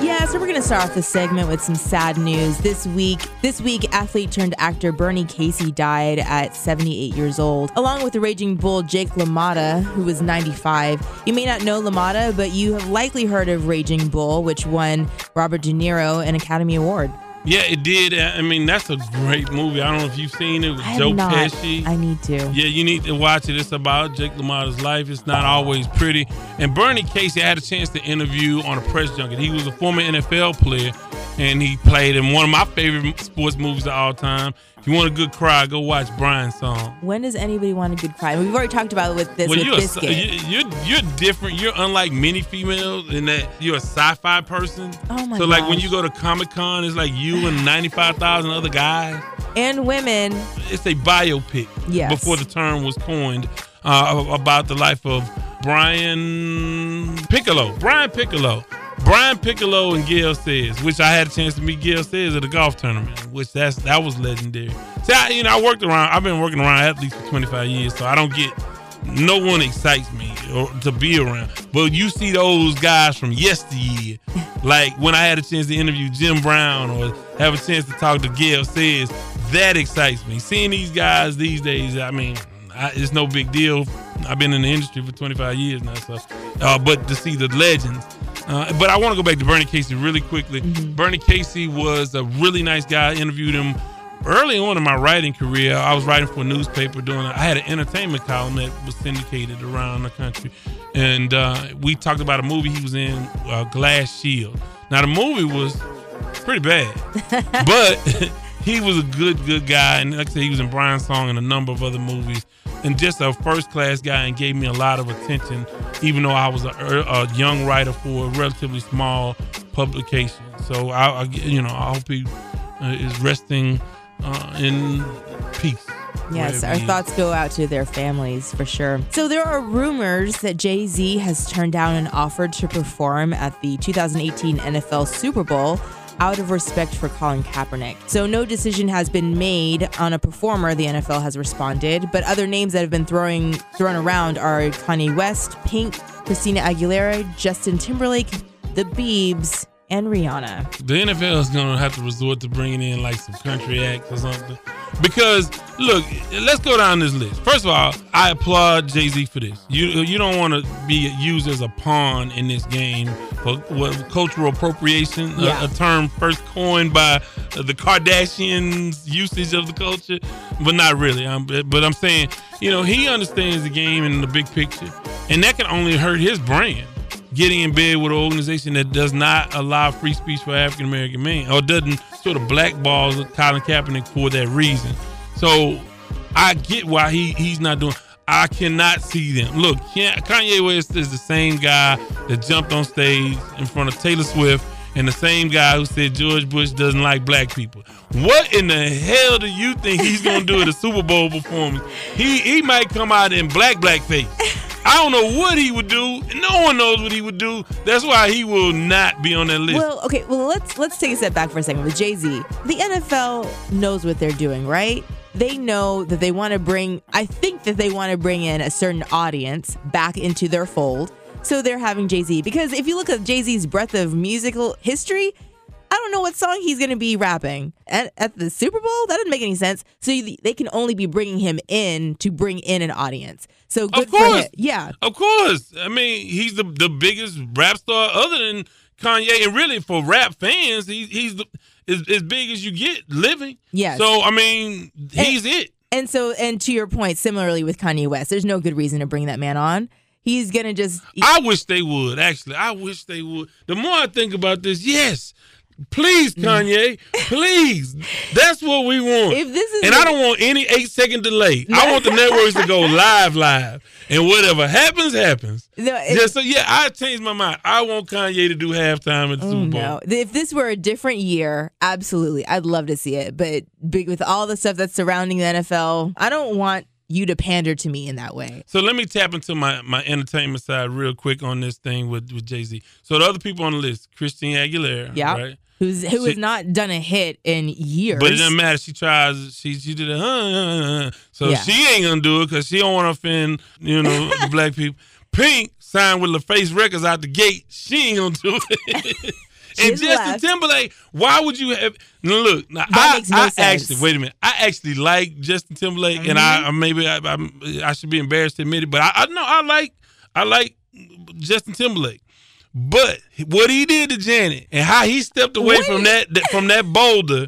Yeah, so we're gonna start off the segment with some sad news. This week, this week, athlete turned actor Bernie Casey died at 78 years old, along with the Raging Bull Jake LaMotta, who was 95. You may not know LaMotta, but you have likely heard of Raging Bull, which won Robert De Niro an Academy Award. Yeah, it did. I mean, that's a great movie. I don't know if you've seen it with I Joe not. Pesci. I need to. Yeah, you need to watch it. It's about Jake LaMotta's life. It's not always pretty. And Bernie Casey, I had a chance to interview on a press junket. He was a former NFL player, and he played in one of my favorite sports movies of all time. If you want a good cry, go watch Brian's song. When does anybody want a good cry? We've already talked about it with this Well, with you're, a, Biscuit. you- you're you're different. You're unlike many females in that you're a sci-fi person. Oh my So like when you go to Comic Con, it's like you and ninety five thousand other guys. and women. it's a biopic Yes. before the term was coined uh, about the life of Brian Piccolo. Brian Piccolo. Brian Piccolo and Gale Sayers, which I had a chance to meet Gale Sayers at a golf tournament, which that's that was legendary. See, I, you know, I worked around. I've been working around athletes for 25 years, so I don't get. No one excites me or to be around. But you see those guys from yesteryear, like when I had a chance to interview Jim Brown or have a chance to talk to Gale Sayers, that excites me. Seeing these guys these days, I mean, I, it's no big deal. I've been in the industry for 25 years now, so. Uh, but to see the legends. Uh, but I want to go back to Bernie Casey really quickly. Bernie Casey was a really nice guy. I interviewed him early on in my writing career. I was writing for a newspaper doing. I had an entertainment column that was syndicated around the country, and uh, we talked about a movie he was in, uh, Glass Shield. Now the movie was pretty bad, but he was a good, good guy. And like I said, he was in Brian's Song and a number of other movies. And just a first class guy and gave me a lot of attention, even though I was a, a young writer for a relatively small publication. So I, I you know, I hope he uh, is resting uh, in peace. Yes, our thoughts go out to their families for sure. So there are rumors that Jay Z has turned down an offer to perform at the 2018 NFL Super Bowl out of respect for Colin Kaepernick. So no decision has been made on a performer, the NFL has responded, but other names that have been throwing thrown around are Kanye West, Pink, Christina Aguilera, Justin Timberlake, The Biebs, and Rihanna. the NFL is gonna have to resort to bringing in like some country acts or something. Because look, let's go down this list. First of all, I applaud Jay Z for this. You you don't want to be used as a pawn in this game for what cultural appropriation, a- Yeah. a, term first coined by the Kardashians' usage of the culture, but not really. Um, but I'm saying, you know, he understands the game and the big picture, and that can only hurt his brand getting in bed with an organization that does not allow free speech for African American men or doesn't sort of blackballs Colin Kaepernick for that reason. So I get why he he's not doing. I cannot see them. Look, Kanye West is the same guy that jumped on stage in front of Taylor Swift and the same guy who said George Bush doesn't like black people. What in the hell do you think he's gonna do at a Super Bowl performance? He he might come out in black blackface. I don't know what he would do. No one knows what he would do. That's why he will not be on that list. Well, okay, well let's let's take a step back for a second with Jay Z. The NFL knows what they're doing, right? They know that they want to bring. I think that they want to bring in a certain audience back into their fold. So they're having Jay Z because if you look at Jay Z's breadth of musical history, I don't know what song he's going to be rapping at, at the Super Bowl. That doesn't make any sense. So you, they can only be bringing him in to bring in an audience. So good of for course. Yeah, of course. I mean, he's the the biggest rap star other than Kanye, and really for rap fans, he, he's the, as, as big as you get living. Yes. So I mean, he's it. And so, and to your point, similarly with Kanye West, there's no good reason to bring that man on. He's gonna just. I wish they would. Actually, I wish they would. The more I think about this, yes. Please, mm. Kanye, please. That's what we want. If this is and I don't want any eight second delay. I want the networks to go live, live, and whatever happens, happens. No, Just so yeah, I changed my mind. I want Kanye to do halftime at the Oh, Super Bowl. no. If this were a different year, absolutely. I'd love to see it. But big with all the stuff that's surrounding the NFL, I don't want you to pander to me in that way. So let me tap into my, my entertainment side real quick on this thing with, with Jay Z. So the other people on the list, Christine Aguilera, Yeah. right? Who's who She- has not done a hit in years. But it doesn't matter. She tries. She she did a huh, huh, huh. so Yeah. she ain't gonna do it because she don't want to offend you know the black people. Pink signed with LaFace Records out the gate. She ain't gonna do it. and Justin left. Timberlake, why would you have? Now look, now I, no I actually wait a minute. I actually like Justin Timberlake, and Mm-hmm. I maybe I, I'm, I should be embarrassed to admit it, but I, I know I like I like Justin Timberlake. But what he did to Janet and how he stepped away from that, that from that boulder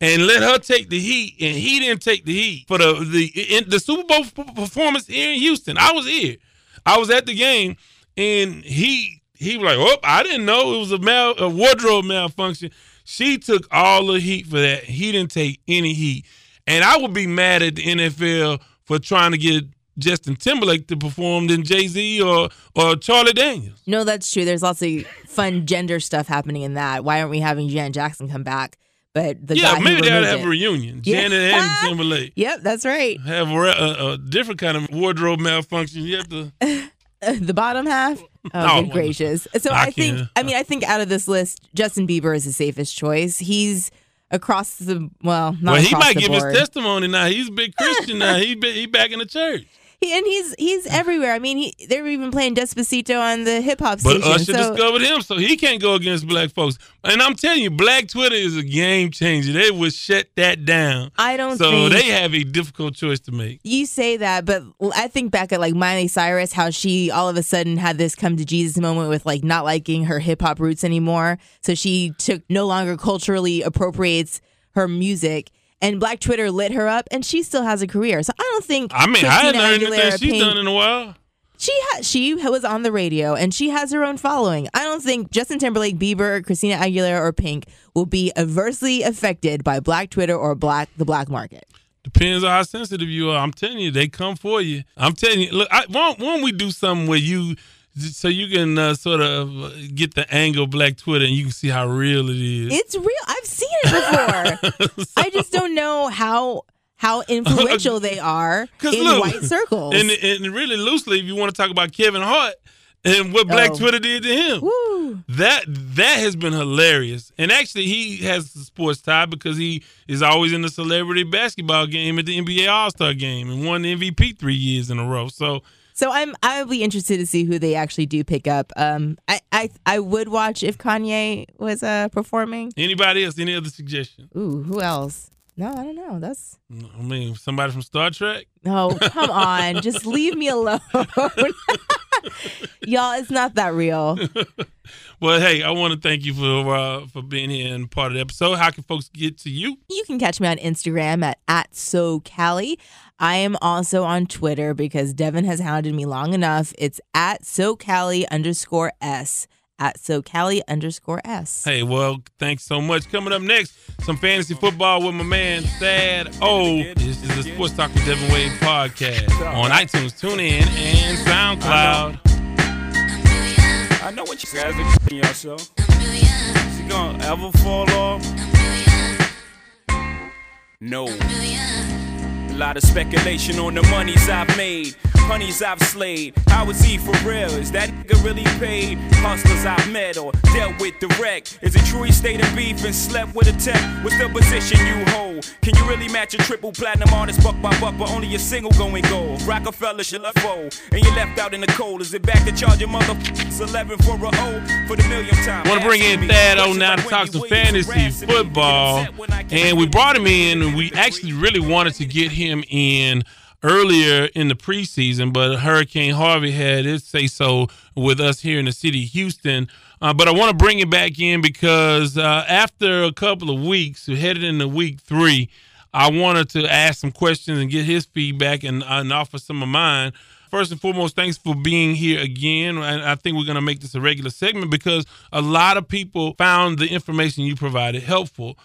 and let her take the heat, and he didn't take the heat for the the in the Super Bowl performance here in Houston. I was here, I was at the game, and he he was like, "Oh, I didn't know it was a mal a wardrobe malfunction." She took all the heat for that. He didn't take any heat, and I would be mad at the NFL for trying to get Justin Timberlake to perform than Jay Z or or Charlie Daniels. No, that's true. There's lots of fun gender stuff happening in that. Why aren't we having Jan Jackson come back? But the yeah, guy maybe they ought to have it. a reunion. Yeah. Janet and Timberlake. Yep, that's right. Have a, a, a different kind of wardrobe malfunction. You have to. the bottom half. Oh, No, good gracious! So I I, think. I mean, I think out of this list, Justin Bieber is the safest choice. He's across the well, not well, he might give board. his testimony now. He's a big Christian now. He be, he back in the church. He, and he's he's everywhere. I mean, he they were even playing Despacito on the hip hop But station. Usher so discovered him, so he can't go against black folks. And I'm telling you, Black Twitter is a game changer. They would shut that down. I don't So they have a difficult choice to make. you say that, but I think back at like Miley Cyrus, how she all of a sudden had this come to Jesus moment with like not liking her hip hop roots anymore. So she took no longer culturally appropriates her music. And Black Twitter lit her up, and she still has a career. So I don't think I mean, I Christina hadn't heard Aguilera, anything she's Pink- done in a while. She ha- she was on the radio and she has her own following. I don't think Justin Timberlake, Bieber, Christina Aguilera, or Pink will be adversely affected by Black Twitter or Black the black market. Depends on how sensitive you are. I'm telling you, they come for you. I'm telling you. Look, I, why, why don't we do something where you, so you can uh, sort of get the angle of Black Twitter and you can see how real it is. It's real. I've before. I just don't know how how influential they are in look, white circles. And, and really loosely, if you want to talk about Kevin Hart and what Black Oh. Twitter did to him, Woo. that that has been hilarious. And actually, he has the sports tie because he is always in the celebrity basketball game at the NBA All Star game and won the MVP three years in a row. So So I'm I'll be interested to see who they actually do pick up. Um, I I, I would watch if Kanye was uh performing. anybody else? Any other suggestion? Ooh, who else? No, I don't know. That's I mean, somebody from Star Trek. no. Come on, just leave me alone, y'all. It's not that real. Well, hey, I want to thank you for uh, for being here and part of the episode. How can folks get to you? You can catch me on Instagram at at SoCali. I am also on Twitter because Devin has hounded me long enough. It's at SoCali underscore S. At SoCali underscore S. Hey, well, thanks so much. Coming up next, some fantasy football with my man Thad O. This is the Sports Talk with Devin Wade podcast on iTunes, TuneIn, and SoundCloud. I know what you guys are doing yourself. Is he gonna ever fall off? No. A lot of speculation on the monies I've made, honeys I've slayed. How is he for real? Is that nigga really paid? Hustlers I've met or dealt with direct. Is it true he stayed in beef and slept with a tech? What's the position you hold? Can you really match a triple platinum artist buck by buck, but only a single going gold? Rockefeller should left foe, and you left out in the cold. Is it back to charge your motherfuckers 11 for a O for the millionth time? Want to bring in Thad O now to talk some fantasy football, and we brought him in, and we actually really wanted to get him in earlier in the preseason, but Hurricane Harvey had its say so with us here in the city of Houston. Uh, but I want to bring it back in because uh, after a couple of weeks, headed into week three, I wanted to ask some questions and get his feedback and, and offer some of mine. First and foremost, thanks for being here again. And I think we're going to make this a regular segment because a lot of people found the information you provided helpful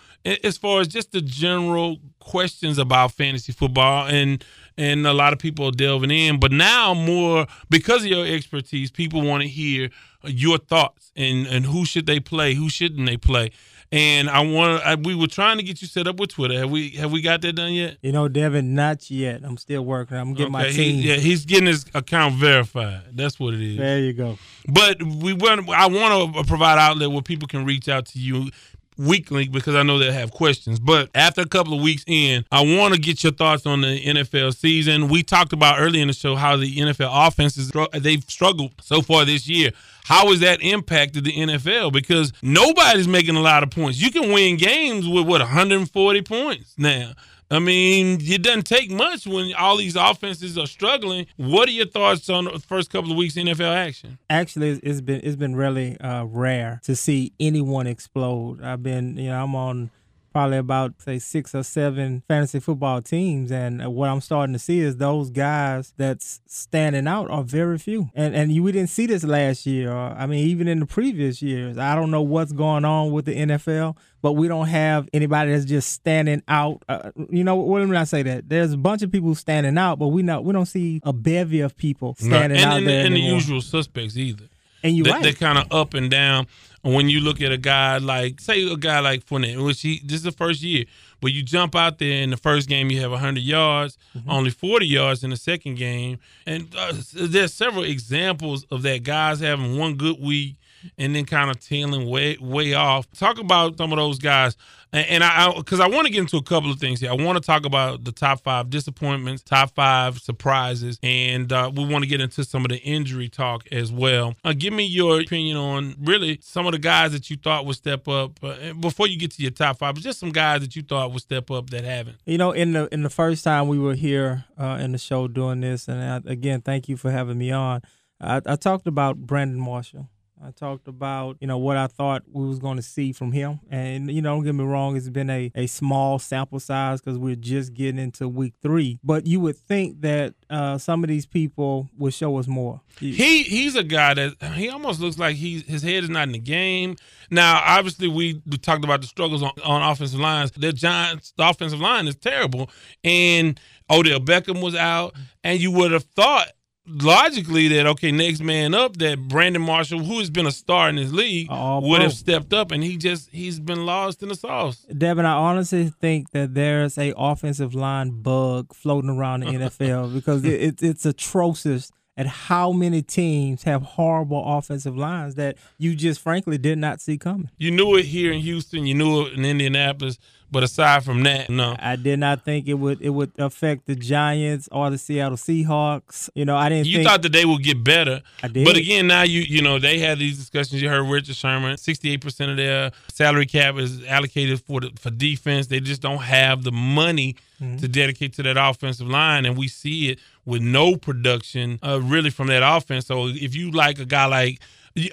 as far as just the general questions about fantasy football and and a lot of people are delving in. But now more because of your expertise, people want to hear your thoughts and and who should they play, who shouldn't they play. And I want to. We were trying to get you set up with Twitter. Have we have we got that done yet? You know, Devin, not yet. I'm still working. I'm getting my team. He, yeah, he's getting his account verified. That's what it is. There you go. But we want. I want to provide outlet where people can reach out to you weekly because I know they'll have questions. But after a couple of weeks in, I want to get your thoughts on the NFL season. We talked about earlier in the show how the NFL offenses they've struggled so far this year. How has that impacted the NFL? Because nobody's making a lot of points. You can win games with what 140 points now. I mean, it doesn't take much when all these offenses are struggling. What are your thoughts on the first couple of weeks NFL action? Actually, it's- been it's been really uh, rare to see anyone explode. I've been, you know, I'm on probably about say six or seven fantasy football teams, and what I'm starting to see is those guys that's standing out are very few. And and you, we didn't see this last year. Or, I mean, even in the previous years. I don't know what's going on with the NFL, but we don't have anybody that's just standing out. Uh, you know, what let me not say that? There's a bunch of people standing out, but we not we don't see a bevy of people standing and, out and, there and the usual suspects either. And you're they, right. They're kind of up and down. And when you look at a guy like, say, a guy like Fournette, which he this is the first year, but you jump out there in the first game, you have 100 yards, Mm-hmm. only 40 yards in the second game, and uh, there's several examples of that guys having one good week and then kind of tailing way way off. Talk about some of those guys, and, and I because I, want to get into a couple of things here. I want to talk about the top five disappointments, top five surprises, and uh, we want to get into some of the injury talk as well. Uh, give me your opinion on really some of the guys that you thought would step up uh, before you get to your top five, but just some guys that you thought would step up that haven't. You know, in the in the first time we were here uh, in the show doing this, and I, again, thank you for having me on. I, I talked about Brandon Marshall. I talked about, you know, what I thought we was going to see from him. And, you know, don't get me wrong, it's been a, a small sample size because we're just getting into week three. But you would think that uh, some of these people would show us more. He he's a guy that he almost looks like he his head is not in the game. Now, obviously, we, talked about the struggles on, on offensive lines. The Giants, the offensive line is terrible, and Odell Beckham was out, and you would have thought logically that okay, next man up, that Brandon Marshall, who has been a star in this league, Oh, would bro. have stepped up, and he just he's been lost in the sauce. Devin, I honestly think that there's a offensive line bug floating around the NFL because it, it, it's atrocious at how many teams have horrible offensive lines that you just frankly did not see coming. You knew it here in Houston, you knew it in Indianapolis, but aside from that, no. I did not think it would it would affect the Giants or the Seattle Seahawks. You know, I didn't You think thought that they would get better. I did. But again, now you you know they had these discussions. You heard Richard Sherman, sixty eight percent of their salary cap is allocated for the, for defense. They just don't have the money Mm-hmm. to dedicate to that offensive line, and we see it with no production uh, really from that offense. So if you like a guy like,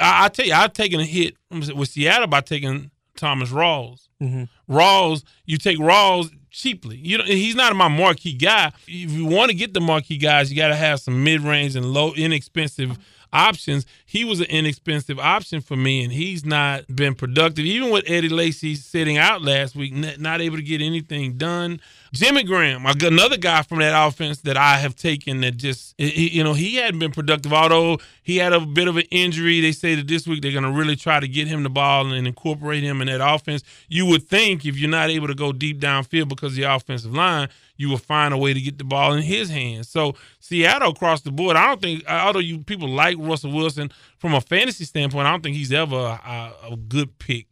I, I tell you, I've taken a hit with Seattle by taking Thomas Rawls. Mhm. Rawls, you take Rawls cheaply. You know, he's not my marquee guy. If you want to get the marquee guys, you got to have some mid range and low, inexpensive options. He was an inexpensive option for me, and he's not been productive. Even with Eddie Lacy sitting out last week, not able to get anything done. Jimmy Graham, another guy from that offense that I have taken that just, you know, he hadn't been productive. Although he had a bit of an injury, they say that this week they're going to really try to get him the ball and incorporate him in that offense. You would think if you're not able to go deep downfield because of the offensive line, you will find a way to get the ball in his hands. So Seattle across the board, I don't think, uh, although you people like Russell Wilson from a fantasy standpoint, I don't think he's ever a, a good pick.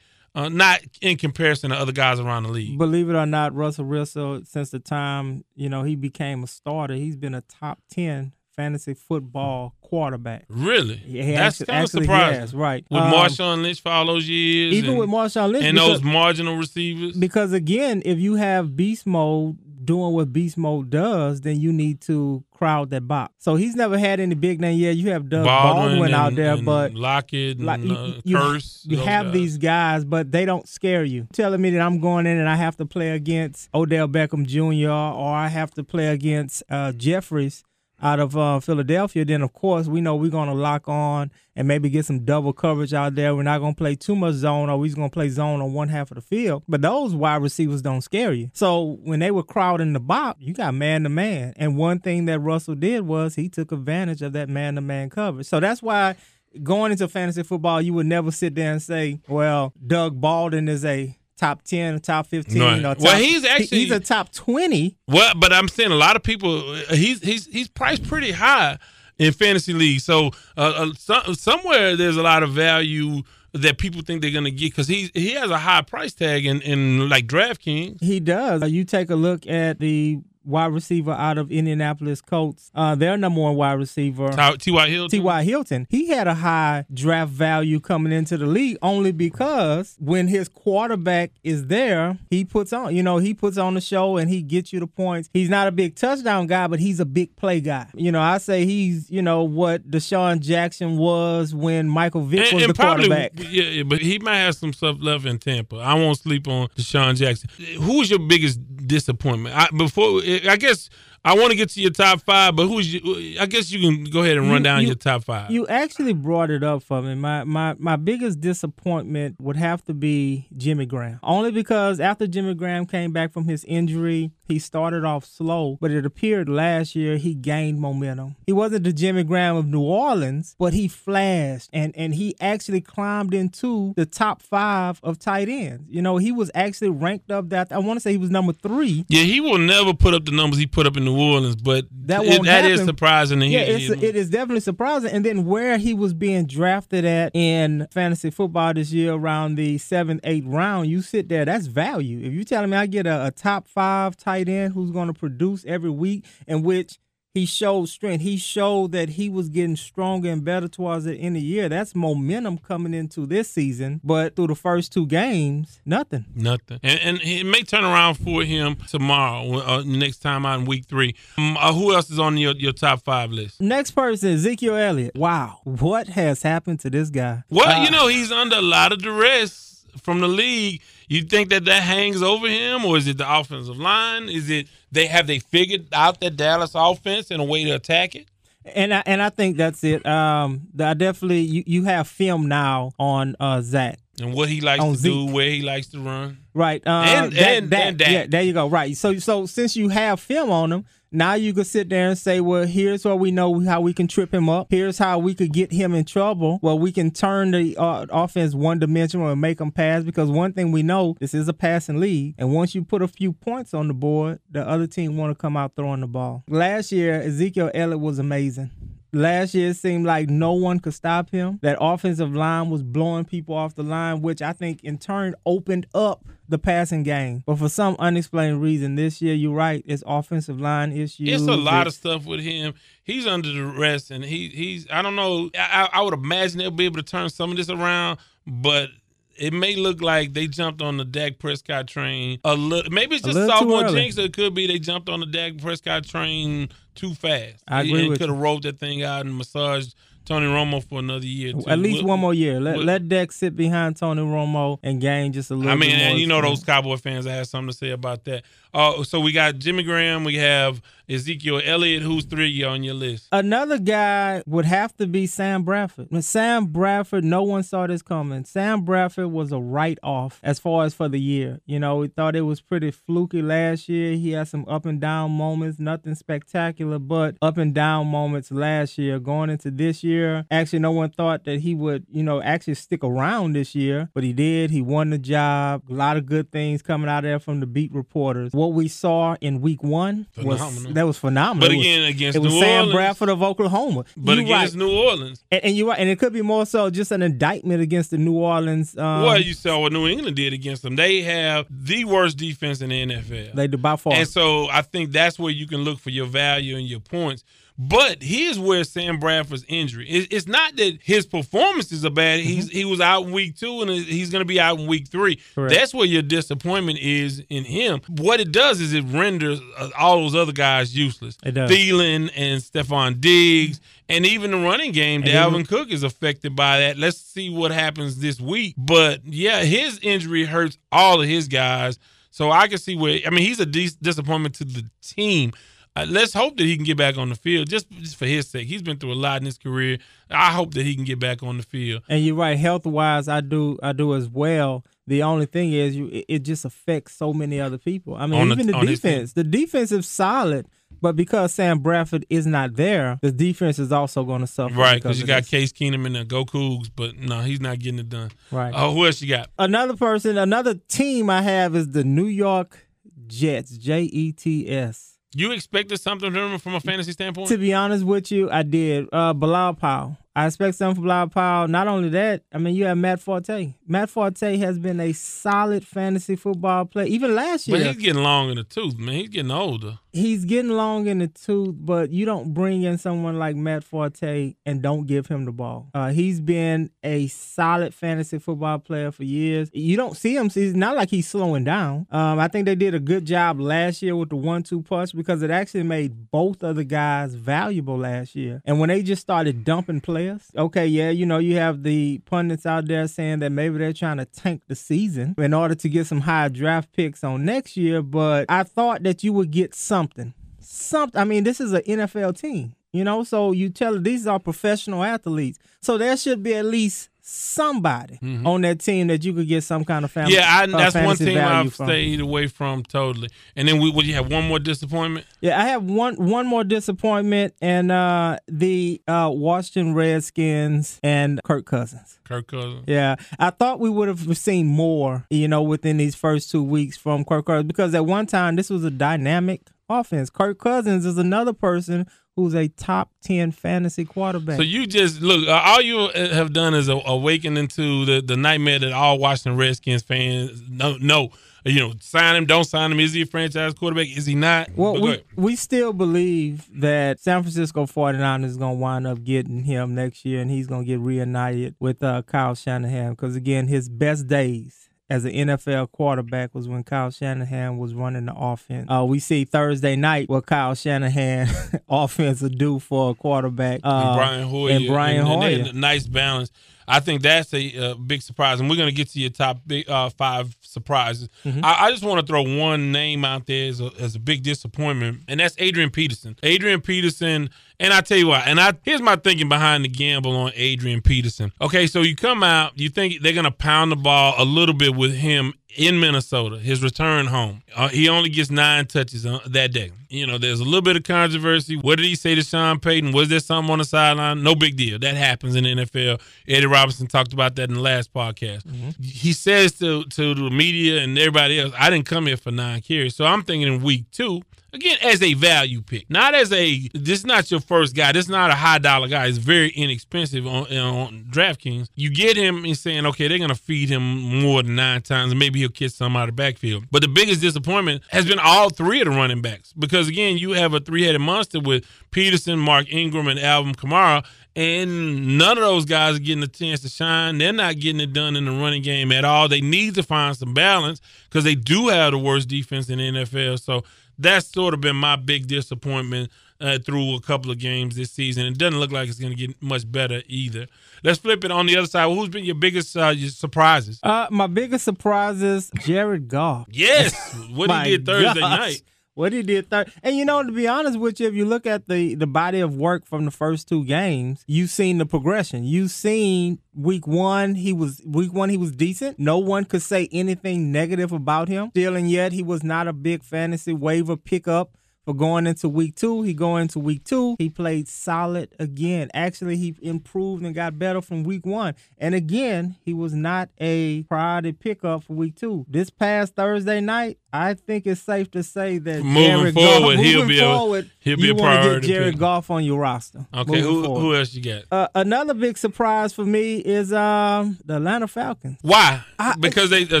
Uh, not in comparison to other guys around the league. Believe it or not, Russell Wilson, since the time you know he became a starter, he's been a top ten fantasy football quarterback. Really? He That's kind of surprising. has, right. With Um, Marshawn Lynch for all those years. Even and, with Marshawn Lynch, And because- those marginal receivers. Because again, if you have beast mode doing what beast mode does, then you need to crowd that box. So he's never had any big name. Yeah, you have Doug Baldwin, Baldwin out and- there, and but Lockett and uh, you, Curse. you have guys. these guys, but they don't scare you. Telling me that I'm going in and I have to play against Odell Beckham Jr. or I have to play against uh, Jeffries out of uh, Philadelphia, then of course we know we're going to lock on and maybe get some double coverage out there. We're not going to play too much zone, or we're going to play zone on one half of the field. But those wide receivers don't scare you. So when they were crowding the box, you got man to man. And one thing that Russell did was he took advantage of that man to man coverage. So that's why going into fantasy football, you would never sit there and say, "Well, Doug Baldwin is a top ten, top fifteen, Right. or top, Well, he's actually- he's a top twenty. Well, but I'm saying a lot of people he's he's he's priced pretty high in fantasy league. So uh, uh, some, somewhere there's a lot of value that people think they're gonna get because he he has a high price tag in in like DraftKings. He does. You take a look at the wide receiver out of Indianapolis Colts. Uh, their number one wide receiver, T.Y. Hilton. T.Y. Hilton. He had a high draft value coming into the league only because when his quarterback is there, he puts on, you know, he puts on the show and he gets you the points. He's not a big touchdown guy, but he's a big play guy. You know, I say he's, you know, what DeSean Jackson was when Michael Vick was the quarterback. yeah, yeah, but he might have some stuff left in Tampa. I won't sleep on DeSean Jackson. Who was your biggest disappointment? I, before I guess I want to get to your top five, but who's you, I guess you can go ahead and run You- down you- your top five. You actually brought it up for me. My my my biggest disappointment would have to be Jimmy Graham. Only because after Jimmy Graham came back from his injury, he started off slow, but it appeared last year he gained momentum. He wasn't the Jimmy Graham of New Orleans, but he flashed and and he actually climbed into the top 5 of tight ends. You know, he was actually ranked up that I want to say he was number 3 Yeah, he will never put up the numbers he put up in New Orleans, but that it- that is surprising. Yeah, it's, it is definitely surprising. And then where he was being drafted at in fantasy football this year, around the seventh, eighth round, you sit there. That's value. If you're telling me I get a, a top five tight end who's going to produce every week, in which He showed strength. He showed that he was getting stronger and better towards the end of the year. That's momentum coming into this season. But through the first two games, nothing. Nothing. And, and it may turn around for him tomorrow, uh, next time out in week three. Um, uh, who else is on your, your top five list? Next person, Ezekiel Elliott. Wow, what has happened to this guy? Well, Uh, you know, he's under a lot of duress from the league. You think that that hangs over him, or is it the offensive line? Is it they have they figured out that Dallas offense and a way to attack it? and I, and I think that's it. Um, I definitely you, you have film now on uh Zach. And what he likes On to do, where he likes to run. Right. Uh, And- that, and- that, and Dak. Yeah, there you go. Right. So so since you have film on him, now you can sit there and say, well, here's what we know how we can trip him up. Here's how we could get him in trouble. Well, we can turn the uh, offense one dimensional and make them pass because one thing we know this is a passing league, and once you put a few points on the board, the other team want to come out throwing the ball. Last year, Ezekiel Elliott was amazing. Last year, it seemed like no one could stop him. That offensive line was blowing people off the line, which I think in turn opened up the passing game. But for some unexplained reason, this year, you're right, it's offensive line issues. It's a lot of stuff with him. He's under the rest, and he he's I don't know. I, I would imagine they'll be able to turn some of this around, but it may look like they jumped on the Dak Prescott train a little. Maybe it's just sophomore jinx. Or it could be they jumped on the Dak Prescott train too fast. I agree could have rolled that thing out and massaged Tony Romo for another year. Too. At least What- one more year. Let what- let Dak sit behind Tony Romo and gain just a little. I mean, bit more and you know those Cowboy fans. Have something to say about that. Uh, so we got Jimmy Graham. We have Ezekiel Elliott. Who's three on your list? Another guy would have to be Sam Bradford. When Sam Bradford, no one saw this coming. Sam Bradford was a write off as far as for the year. You know, we thought it was pretty fluky last year. He had some up and down moments, nothing spectacular, but up and down moments last year. Going into this year, actually, no one thought that he would, you know, actually stick around this year, but he did. He won the job. A lot of good things coming out of there from the beat reporters. What we saw in week one was that was phenomenal. But It was- again, against it was New Sam Orleans. Bradford of Oklahoma. But You against right. New Orleans, And, and you're right, and it could be more so just an indictment against the New Orleans. Um, what you saw what New England did against them, they have the worst defense in the NFL. they do by far. And so I think that's where you can look for your value and your points. But here's where Sam Bradford's injury. It- It's not that his performances are bad. He's he was out in week two and he's going to be out in week three. Correct. That's where your disappointment is in him. What it does is it renders uh, all those other guys useless. It does. Thielen and Stefon Diggs. And even the running game, And Dalvin even- Cook is affected by that. Let's see what happens this week. But yeah, his injury hurts all of his guys. So I can see where I mean he's a dis- disappointment to the team. Uh, let's hope that he can get back on the field just, just for his sake. He's been through a lot in his career. I hope that he can get back on the field. And you're right, health wise, I do I do as well. The only thing is, you it, it just affects so many other people. I mean, On even the, team. defense. The defense is solid, but because Sam Bradford is not there, the defense is also going to suffer. Right, because you got this. Case Keenum and the Go Cougs, but no, he's not getting it done. Right. Oh, who else you got? Another person, another team I have is the New York Jets. J E T S. You expected something from from a fantasy standpoint? To be honest with you, I did. Uh, Bilal Powell. I expect something from Bilal Powell. Not only that, I mean, you have Matt Forte. Matt Forte has been a solid fantasy football player. Even last year, but he's getting long in the tooth, man. He's getting older. he's getting long in the tooth, but you don't bring in someone like Matt Forte and don't give him the ball. Uh, he's been a solid fantasy football player for years. You don't see him. It's not like he's slowing down. Um, I think they did a good job last year with the one-two punch because it actually made both of the guys valuable last year. And when they just started dumping players, okay, yeah, you know, you have the pundits out there saying that maybe they're trying to tank the season in order to get some high draft picks on next year. But I thought that you would get something. Something. I mean, this is an NFL team, you know, so you tell these are professional athletes. So there should be at least somebody on that team that you could get some kind of family. Mm-hmm. yeah, I, uh, that's one fantasy team I've from. stayed away from totally. And then we, would you have one more disappointment? Yeah, I have one one more disappointment, and uh, the uh, Washington Redskins and Kirk Cousins. Kirk Cousins. Yeah, I thought we would have seen more, you know, within these first two weeks from Kirk Cousins because at one time this was a dynamic offense. Kirk Cousins is another person who's a top 10 fantasy quarterback. So you just look. Uh, all you have done is a- awaken into the, the nightmare that all Washington Redskins fans know. No, you know, sign him, don't sign him. Is he a franchise quarterback? Is he not? Well, we, we still believe that San Francisco 49ers is going to wind up getting him next year, and he's going to get reunited with uh, Kyle Shanahan because, again, his best days as an NFL quarterback was when Kyle Shanahan was running the offense. Uh, we see Thursday night what Kyle Shanahan offense will do for a quarterback. Uh, and Brian Hoyer And Brian and, and Hoyer. they had a nice balance. I think that's a uh, big surprise, and we're going to get to your top big, uh, five surprises. Mm-hmm. I, I just want to throw one name out there as a, as a big disappointment, and that's Adrian Peterson. Adrian Peterson, and I tell you what, and I here's my thinking behind the gamble on Adrian Peterson. Okay, so you come out, you think they're going to pound the ball a little bit with him in Minnesota, his return home. Uh, he only gets nine touches on, that day. You know, there's a little bit of controversy. What did he say to Sean Payton? Was there something on the sideline? No big deal. That happens in the NFL. Eddie Robinson talked about that in the last podcast. He says to to the media and everybody else, "I didn't come here for nine carries." So I'm thinking in week two. Again, as a value pick, not as a. This is not your first guy. This is not a high dollar guy. It's very inexpensive on, on DraftKings. You get him and saying, okay, they're gonna feed him more than nine times, and maybe he'll catch some out of the backfield. But the biggest disappointment has been all three of the running backs because again, you have a three-headed monster with Peterson, Mark Ingram, and Alvin Kamara. And none of those guys are getting a chance to shine. They're not getting it done in the running game at all. They need to find some balance because they do have the worst defense in the NFL. So that's sort of been my big disappointment uh, through a couple of games this season. It doesn't look like it's going to get much better either. Let's flip it on the other side. Who's been your biggest uh, your surprises? Uh, my biggest surprises, Jared Goff. Yes, what he did Thursday gosh. night. What he did third, and you know, to be honest with you, if you look at the the body of work from the first two games, you've seen the progression. You've seen week one, he was week one, he was decent. No one could say anything negative about him. Still, and yet he was not a big fantasy waiver pickup. For going into week two, he going into week two, he played solid again. Actually, he improved and got better from week one. And again, he was not a priority pickup for week two. This past Thursday night, I think it's safe to say that Moving Jared forward, Goff, he'll moving be a- forward, he'll be you a priority get Jared pick. Goff on your roster. Okay, who forward. who else you got? Uh, another big surprise for me is um the Atlanta Falcons. Why? because they uh,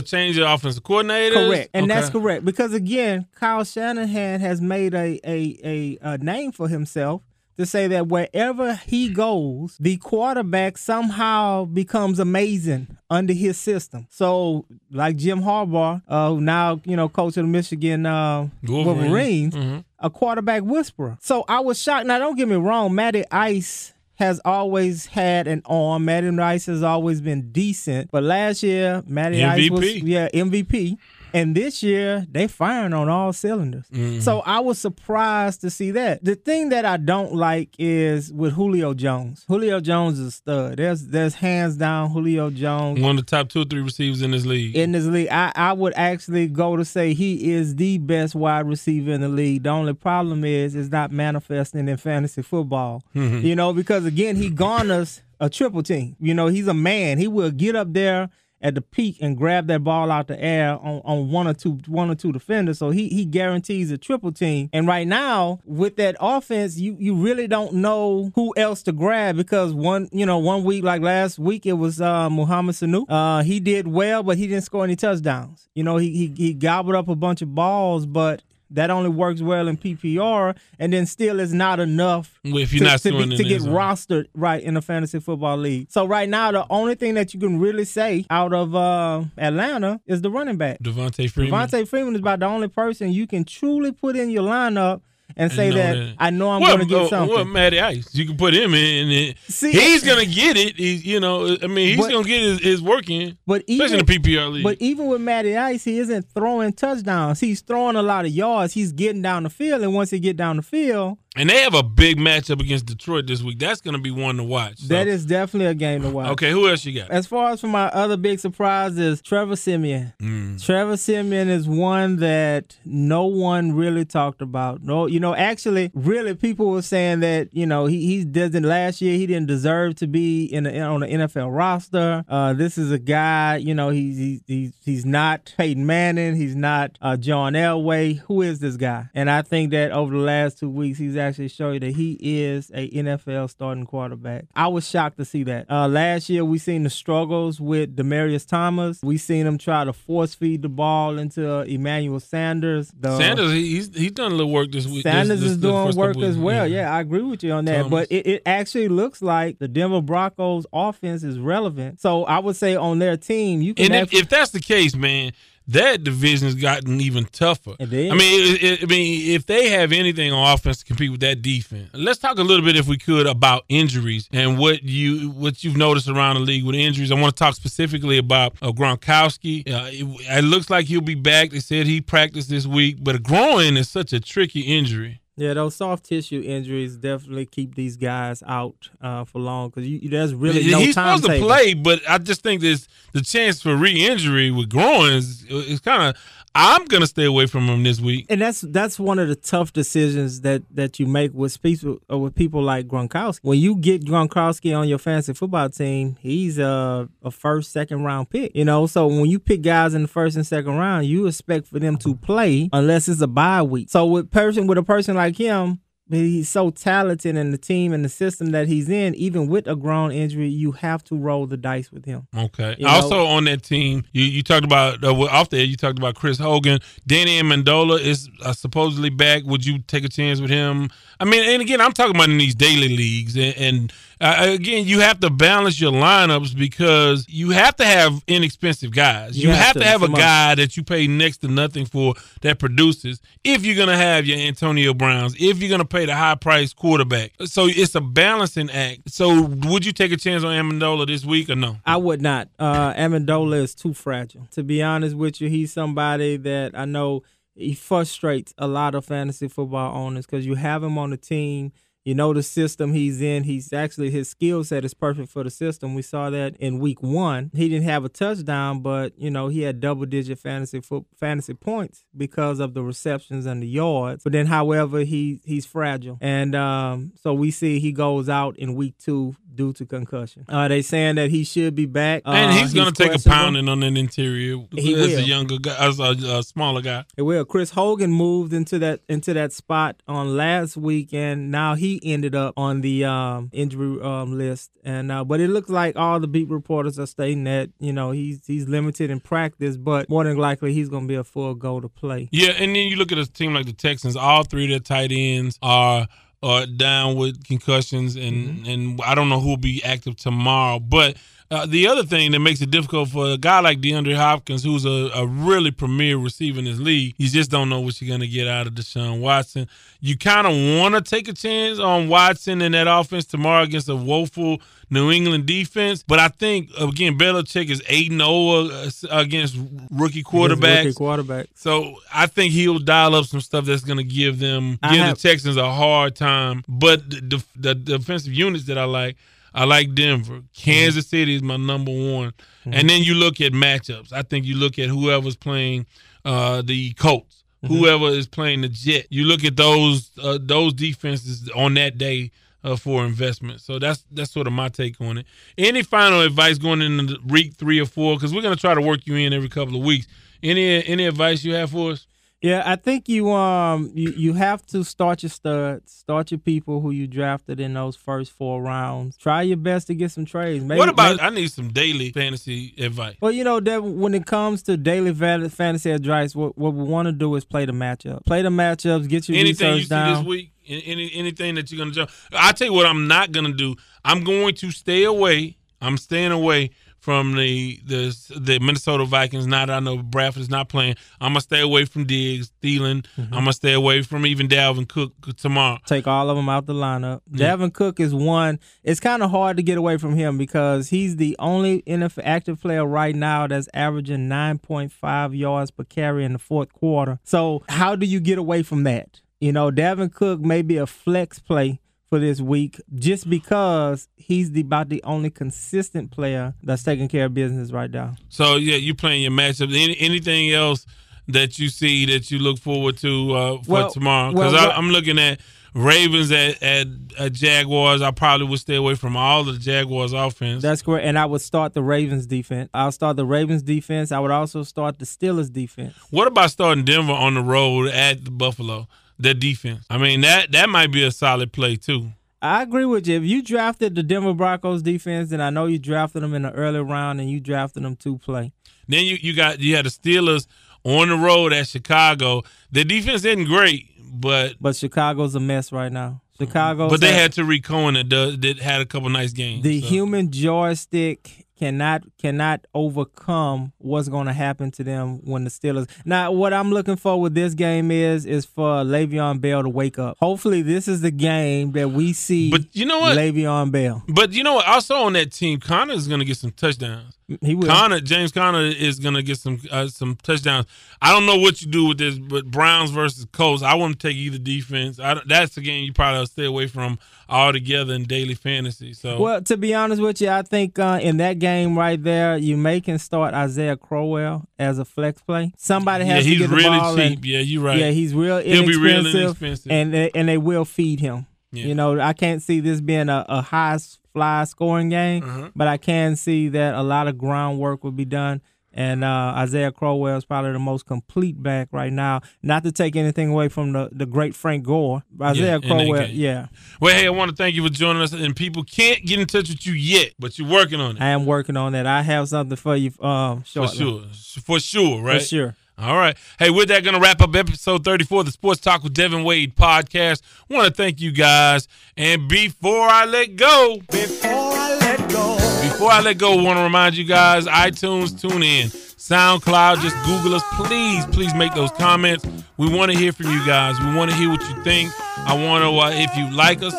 changed the offensive coordinator. Correct, and that's correct because again, Kyle Shanahan has made a, a a a name for himself to say that wherever he goes, the quarterback somehow becomes amazing under his system. So, like Jim Harbaugh, uh, who now you know coach of the Michigan uh, Wolverines. Wolverines, Mhm. a quarterback whisperer. So I was shocked. Now, don't get me wrong, Matty Ice has always had an arm. Matty Ice has always been decent, but last year Matty Ice was yeah MVP. And this year, they firing on all cylinders. Mm-hmm. So I was surprised to see that. The thing that I don't like is with Julio Jones. Julio Jones is a stud. There's there's hands down Julio Jones One of the top two or three receivers in this league. in this league. I, I would actually go to say he is the best wide receiver in the league. The only problem is it's not manifesting in fantasy football. Mhm. You know, because again, he garners a triple team. You know, he's a man. He will get up there at the peak and grab that ball out the air on, on one or two one or two defenders. So he he guarantees a triple team. And right now, with that offense, you you really don't know who else to grab because one you know one week like last week it was uh, Mohamed Sanu. Uh, he did well, but he didn't score any touchdowns. You know he he, he gobbled up a bunch of balls, but. That only works well in PPR, and then still is not enough Well, if you're to, not to, be, to get zone. rostered right in the fantasy football league. So right now, the only thing that you can really say out of uh, Atlanta is the running back. Devonta Freeman. Devonta Freeman is about the only person you can truly put in your lineup and say that, that. I know I'm Well, going to get something. Well, Matty Ice, you can put him in. And See, he's gonna get it. He's, you know, I mean, he's But- gonna get his, his work in, but especially in the PPR league. But even with Matty Ice, he isn't throwing touchdowns. He's throwing a lot of yards. He's getting down the field, and once he get down the field, and they have a big matchup against Detroit this week. That's gonna be one to watch. So- that is definitely a game to watch. okay. Who else you got? As far as for my other big surprise is Trevor Siemian. Mm. Trevor Siemian is one that no one really talked about. No, you know, actually, really, people were saying that you know he he doesn't. Last year, he didn't deserve to be in the, on the NFL roster. Uh, this is a guy, you know, he's he's he's, he's not Peyton Manning. He's not uh, John Elway. Who is this guy? And I think that over the last two weeks, he's actually show you that he is a NFL starting quarterback. I was shocked to see that. Uh, last year we seen the struggles with Demaryius Thomas. We seen him try to force feed the ball into uh, Emmanuel Sanders. The, Sanders, he, he's he's done a little work this week. Sanders this- is this- the doing work as well. Yeah. I agree with you on that. Thomas. But it, it actually looks like the Denver Broncos offense is relevant. So I would say on their team, you can And if, actually, if that's the case, man, that division's gotten even tougher. I mean, it, it- I mean, if they have anything on offense to compete with that defense, let's talk a little bit, if we could, about injuries and what you what you've noticed around the league with injuries. I want to talk specifically about uh, Gronkowski. Uh, it, it looks like he'll be back. They said he practiced this week, but a groin is such a tricky injury. Yeah, those soft tissue injuries definitely keep these guys out uh, for long because you, there's really no He's time supposed to play, but I just think there's the chance for re-injury with groins is kind of. I'm gonna stay away from him this week. And that's that's one of the tough decisions that that you make with people or uh, with people like Gronkowski. When you get Gronkowski on your fantasy football team, he's a, a first, second round pick. You know, so when you pick guys in the first and second round, you expect for them to play unless it's a bye week. So with person with a person like him. He's so talented in the team and the system that he's in. Even with a groin injury, you have to roll the dice with him. Okay. You know- also on that team, you, you talked about uh, off there. You talked about Chris Hogan. Danny Amendola is uh, supposedly back. Would you take a chance with him? I mean, and again, I'm talking about in these daily leagues, and, and uh, again, you have to balance your lineups because you have to have inexpensive guys. You, You have, have to, to. have a guy that you pay next to nothing for that produces. If you're gonna have your Antonio Browns, if you're gonna pay the high price quarterback, so it's a balancing act. So, would you take a chance on Amendola this week or no? I would not. Uh, Amendola is too fragile. To be honest with you, he's somebody that I know he frustrates a lot of fantasy football owners because you have him on the team. You know the system he's in. He's actually his skill set is perfect for the system. We saw that in week one. He didn't have a touchdown, but you know he had double digit fantasy foot, fantasy points because of the receptions and the yards. But then, however, he he's fragile, and um, so we see he goes out in week two due to concussion. Uh, they saying that he should be back, And Uh, he's going to take a pounding on an interior He as a younger guy, as a, a smaller guy. It will. Chris Hogan moved into that into that spot on last week, and now he ended up on the um, injury um, list. And uh, but it looks like all the beat reporters are stating that you know he's he's limited in practice, but more than likely he's going to be a full go to play. Yeah, and then you look at a team like the Texans. All three of their tight ends are are down with concussions, and Mm-hmm. and I don't know who will be active tomorrow. But uh, the other thing that makes it difficult for a guy like DeAndre Hopkins, who's a, a really premier receiver in this league, you just don't know what you're going to get out of Deshaun Watson. You kind of want to take a chance on Watson in that offense tomorrow against a woeful New England defense, but I think again Belichick is eight and zero against rookie quarterbacks. Rookie quarterback. So I think he'll dial up some stuff that's going to give them give have- the Texans a hard time. But the, the, the defensive units that I like, I like Denver. Kansas City is my number one. And then you look at matchups. I think you look at whoever's playing uh, the Colts, whoever is playing the Jet. You look at those uh, those defenses on that day. Uh, for investment, so that's that's sort of my take on it. Any final advice going into week three or four? Because we're gonna try to work you in every couple of weeks. Any any advice you have for us? Yeah, I think you um you, you have to start your studs, start your people who you drafted in those first four rounds. Try your best to get some trades. Maybe, what about? maybe- I need some daily fantasy advice. Well, you know, that when it comes to daily fantasy advice, what, what we want to do is play the matchup. Play the matchups, get your Anything you research see down. this week? Any- anything that you're gonna jump? I tell you what, I'm not gonna do. I'm going to stay away. I'm staying away from the the the Minnesota Vikings. Now that I know Bradford is not playing, I'm gonna stay away from Diggs, Thielen. Mm-hmm. I'm gonna stay away from even Dalvin Cook tomorrow. Take all of them out the lineup. Yeah. Dalvin Cook is one. It's kind of hard to get away from him because he's the only NFL active player right now that's averaging 9.5 yards per carry in the fourth quarter. So how do you get away from that? You know, Dalvin Cook may be a flex play for this week just because he's the, about the only consistent player that's taking care of business right now. So yeah, you playing your matchup. Any, anything else that you see that you look forward to uh, for Well- tomorrow? Because well, I'm looking at Ravens at, at, at Jaguars. I probably would stay away from all the Jaguars offense. That's correct. And I would start the Ravens defense. I'll start the Ravens defense. I would also start the Steelers defense. What about starting Denver on the road at the Buffalo? The defense. I mean that that might be a solid play too. I agree with you. If you drafted the Denver Broncos defense, then I know you drafted them in the early round and you drafted them to play. Then you you got you had the Steelers on the road at Chicago. The defense isn't great, but But Chicago's a mess right now. Mm-hmm. Chicago, but they had Tarik Cohen that does, that had a couple nice games. the so. human joystick cannot cannot overcome what's going to happen to them when the Steelers. Now, what I'm looking for with this game is is for Le'Veon Bell to wake up. Hopefully, this is the game that we see. But you know what? Le'Veon Bell. But you know what? Also on that team, Conner is going to get some touchdowns. He will. Conner, James Conner is going to get some uh, some touchdowns. I don't know what you do with this, but Browns versus Colts, I wouldn't take either defense. I, don't- that's the game you probably stay away from altogether in daily fantasy. So Well, to be honest with you, I think uh, in that game right there, you may can start Isaiah Crowell as a flex play. Somebody Yeah, has to get the really ball. cheap. and- Yeah, you're right. Yeah, he's real He'll be real inexpensive, inexpensive. and they, and they will feed him. Yeah. You know, I can't see this being a, a high fly scoring game, Uh-huh. but I can see that a lot of groundwork will be done. And uh, Isaiah Crowell is probably the most complete back right now. Not to take anything away from the, the great Frank Gore, Isaiah that Crowell, yeah, Well, hey, I want to thank you for joining us. And people can't get in touch with you yet, but you're working on it I am working on that. I have something for you um, for sure. For sure, right? For sure. All right. Hey, with that, going to wrap up episode 34 of the Sports Talk with Devin Wade podcast. want to thank you guys. And before I let go, Before I let go. before I let go, want to remind you guys iTunes, TuneIn, SoundCloud, just Google us. Please, please make those comments. We want to hear from you guys. We want to hear what you think. I want to, uh, if you like us,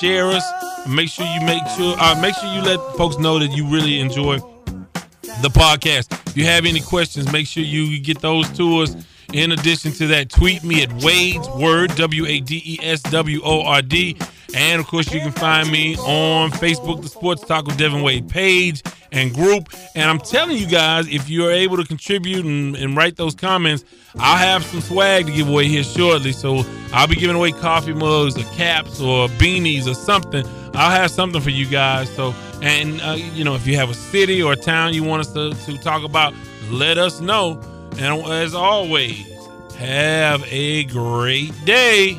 share us. Make sure you make sure, uh, make sure you let folks know that you really enjoy the podcast. If you have any questions, make sure you get those to us. In addition to that, tweet me at Wade's Word, W A D E S W O R D. And of course, you can find me on Facebook, the Sports Talk with Devin Wade page and group. And I'm telling you guys, if you're able to contribute and, and write those comments, I'll have some swag to give away here shortly. So I'll be giving away coffee mugs or caps or beanies or something. I'll have something for you guys. So, and uh, you know, if you have a city or a town you want us to, to talk about, let us know. And as always, have a great day.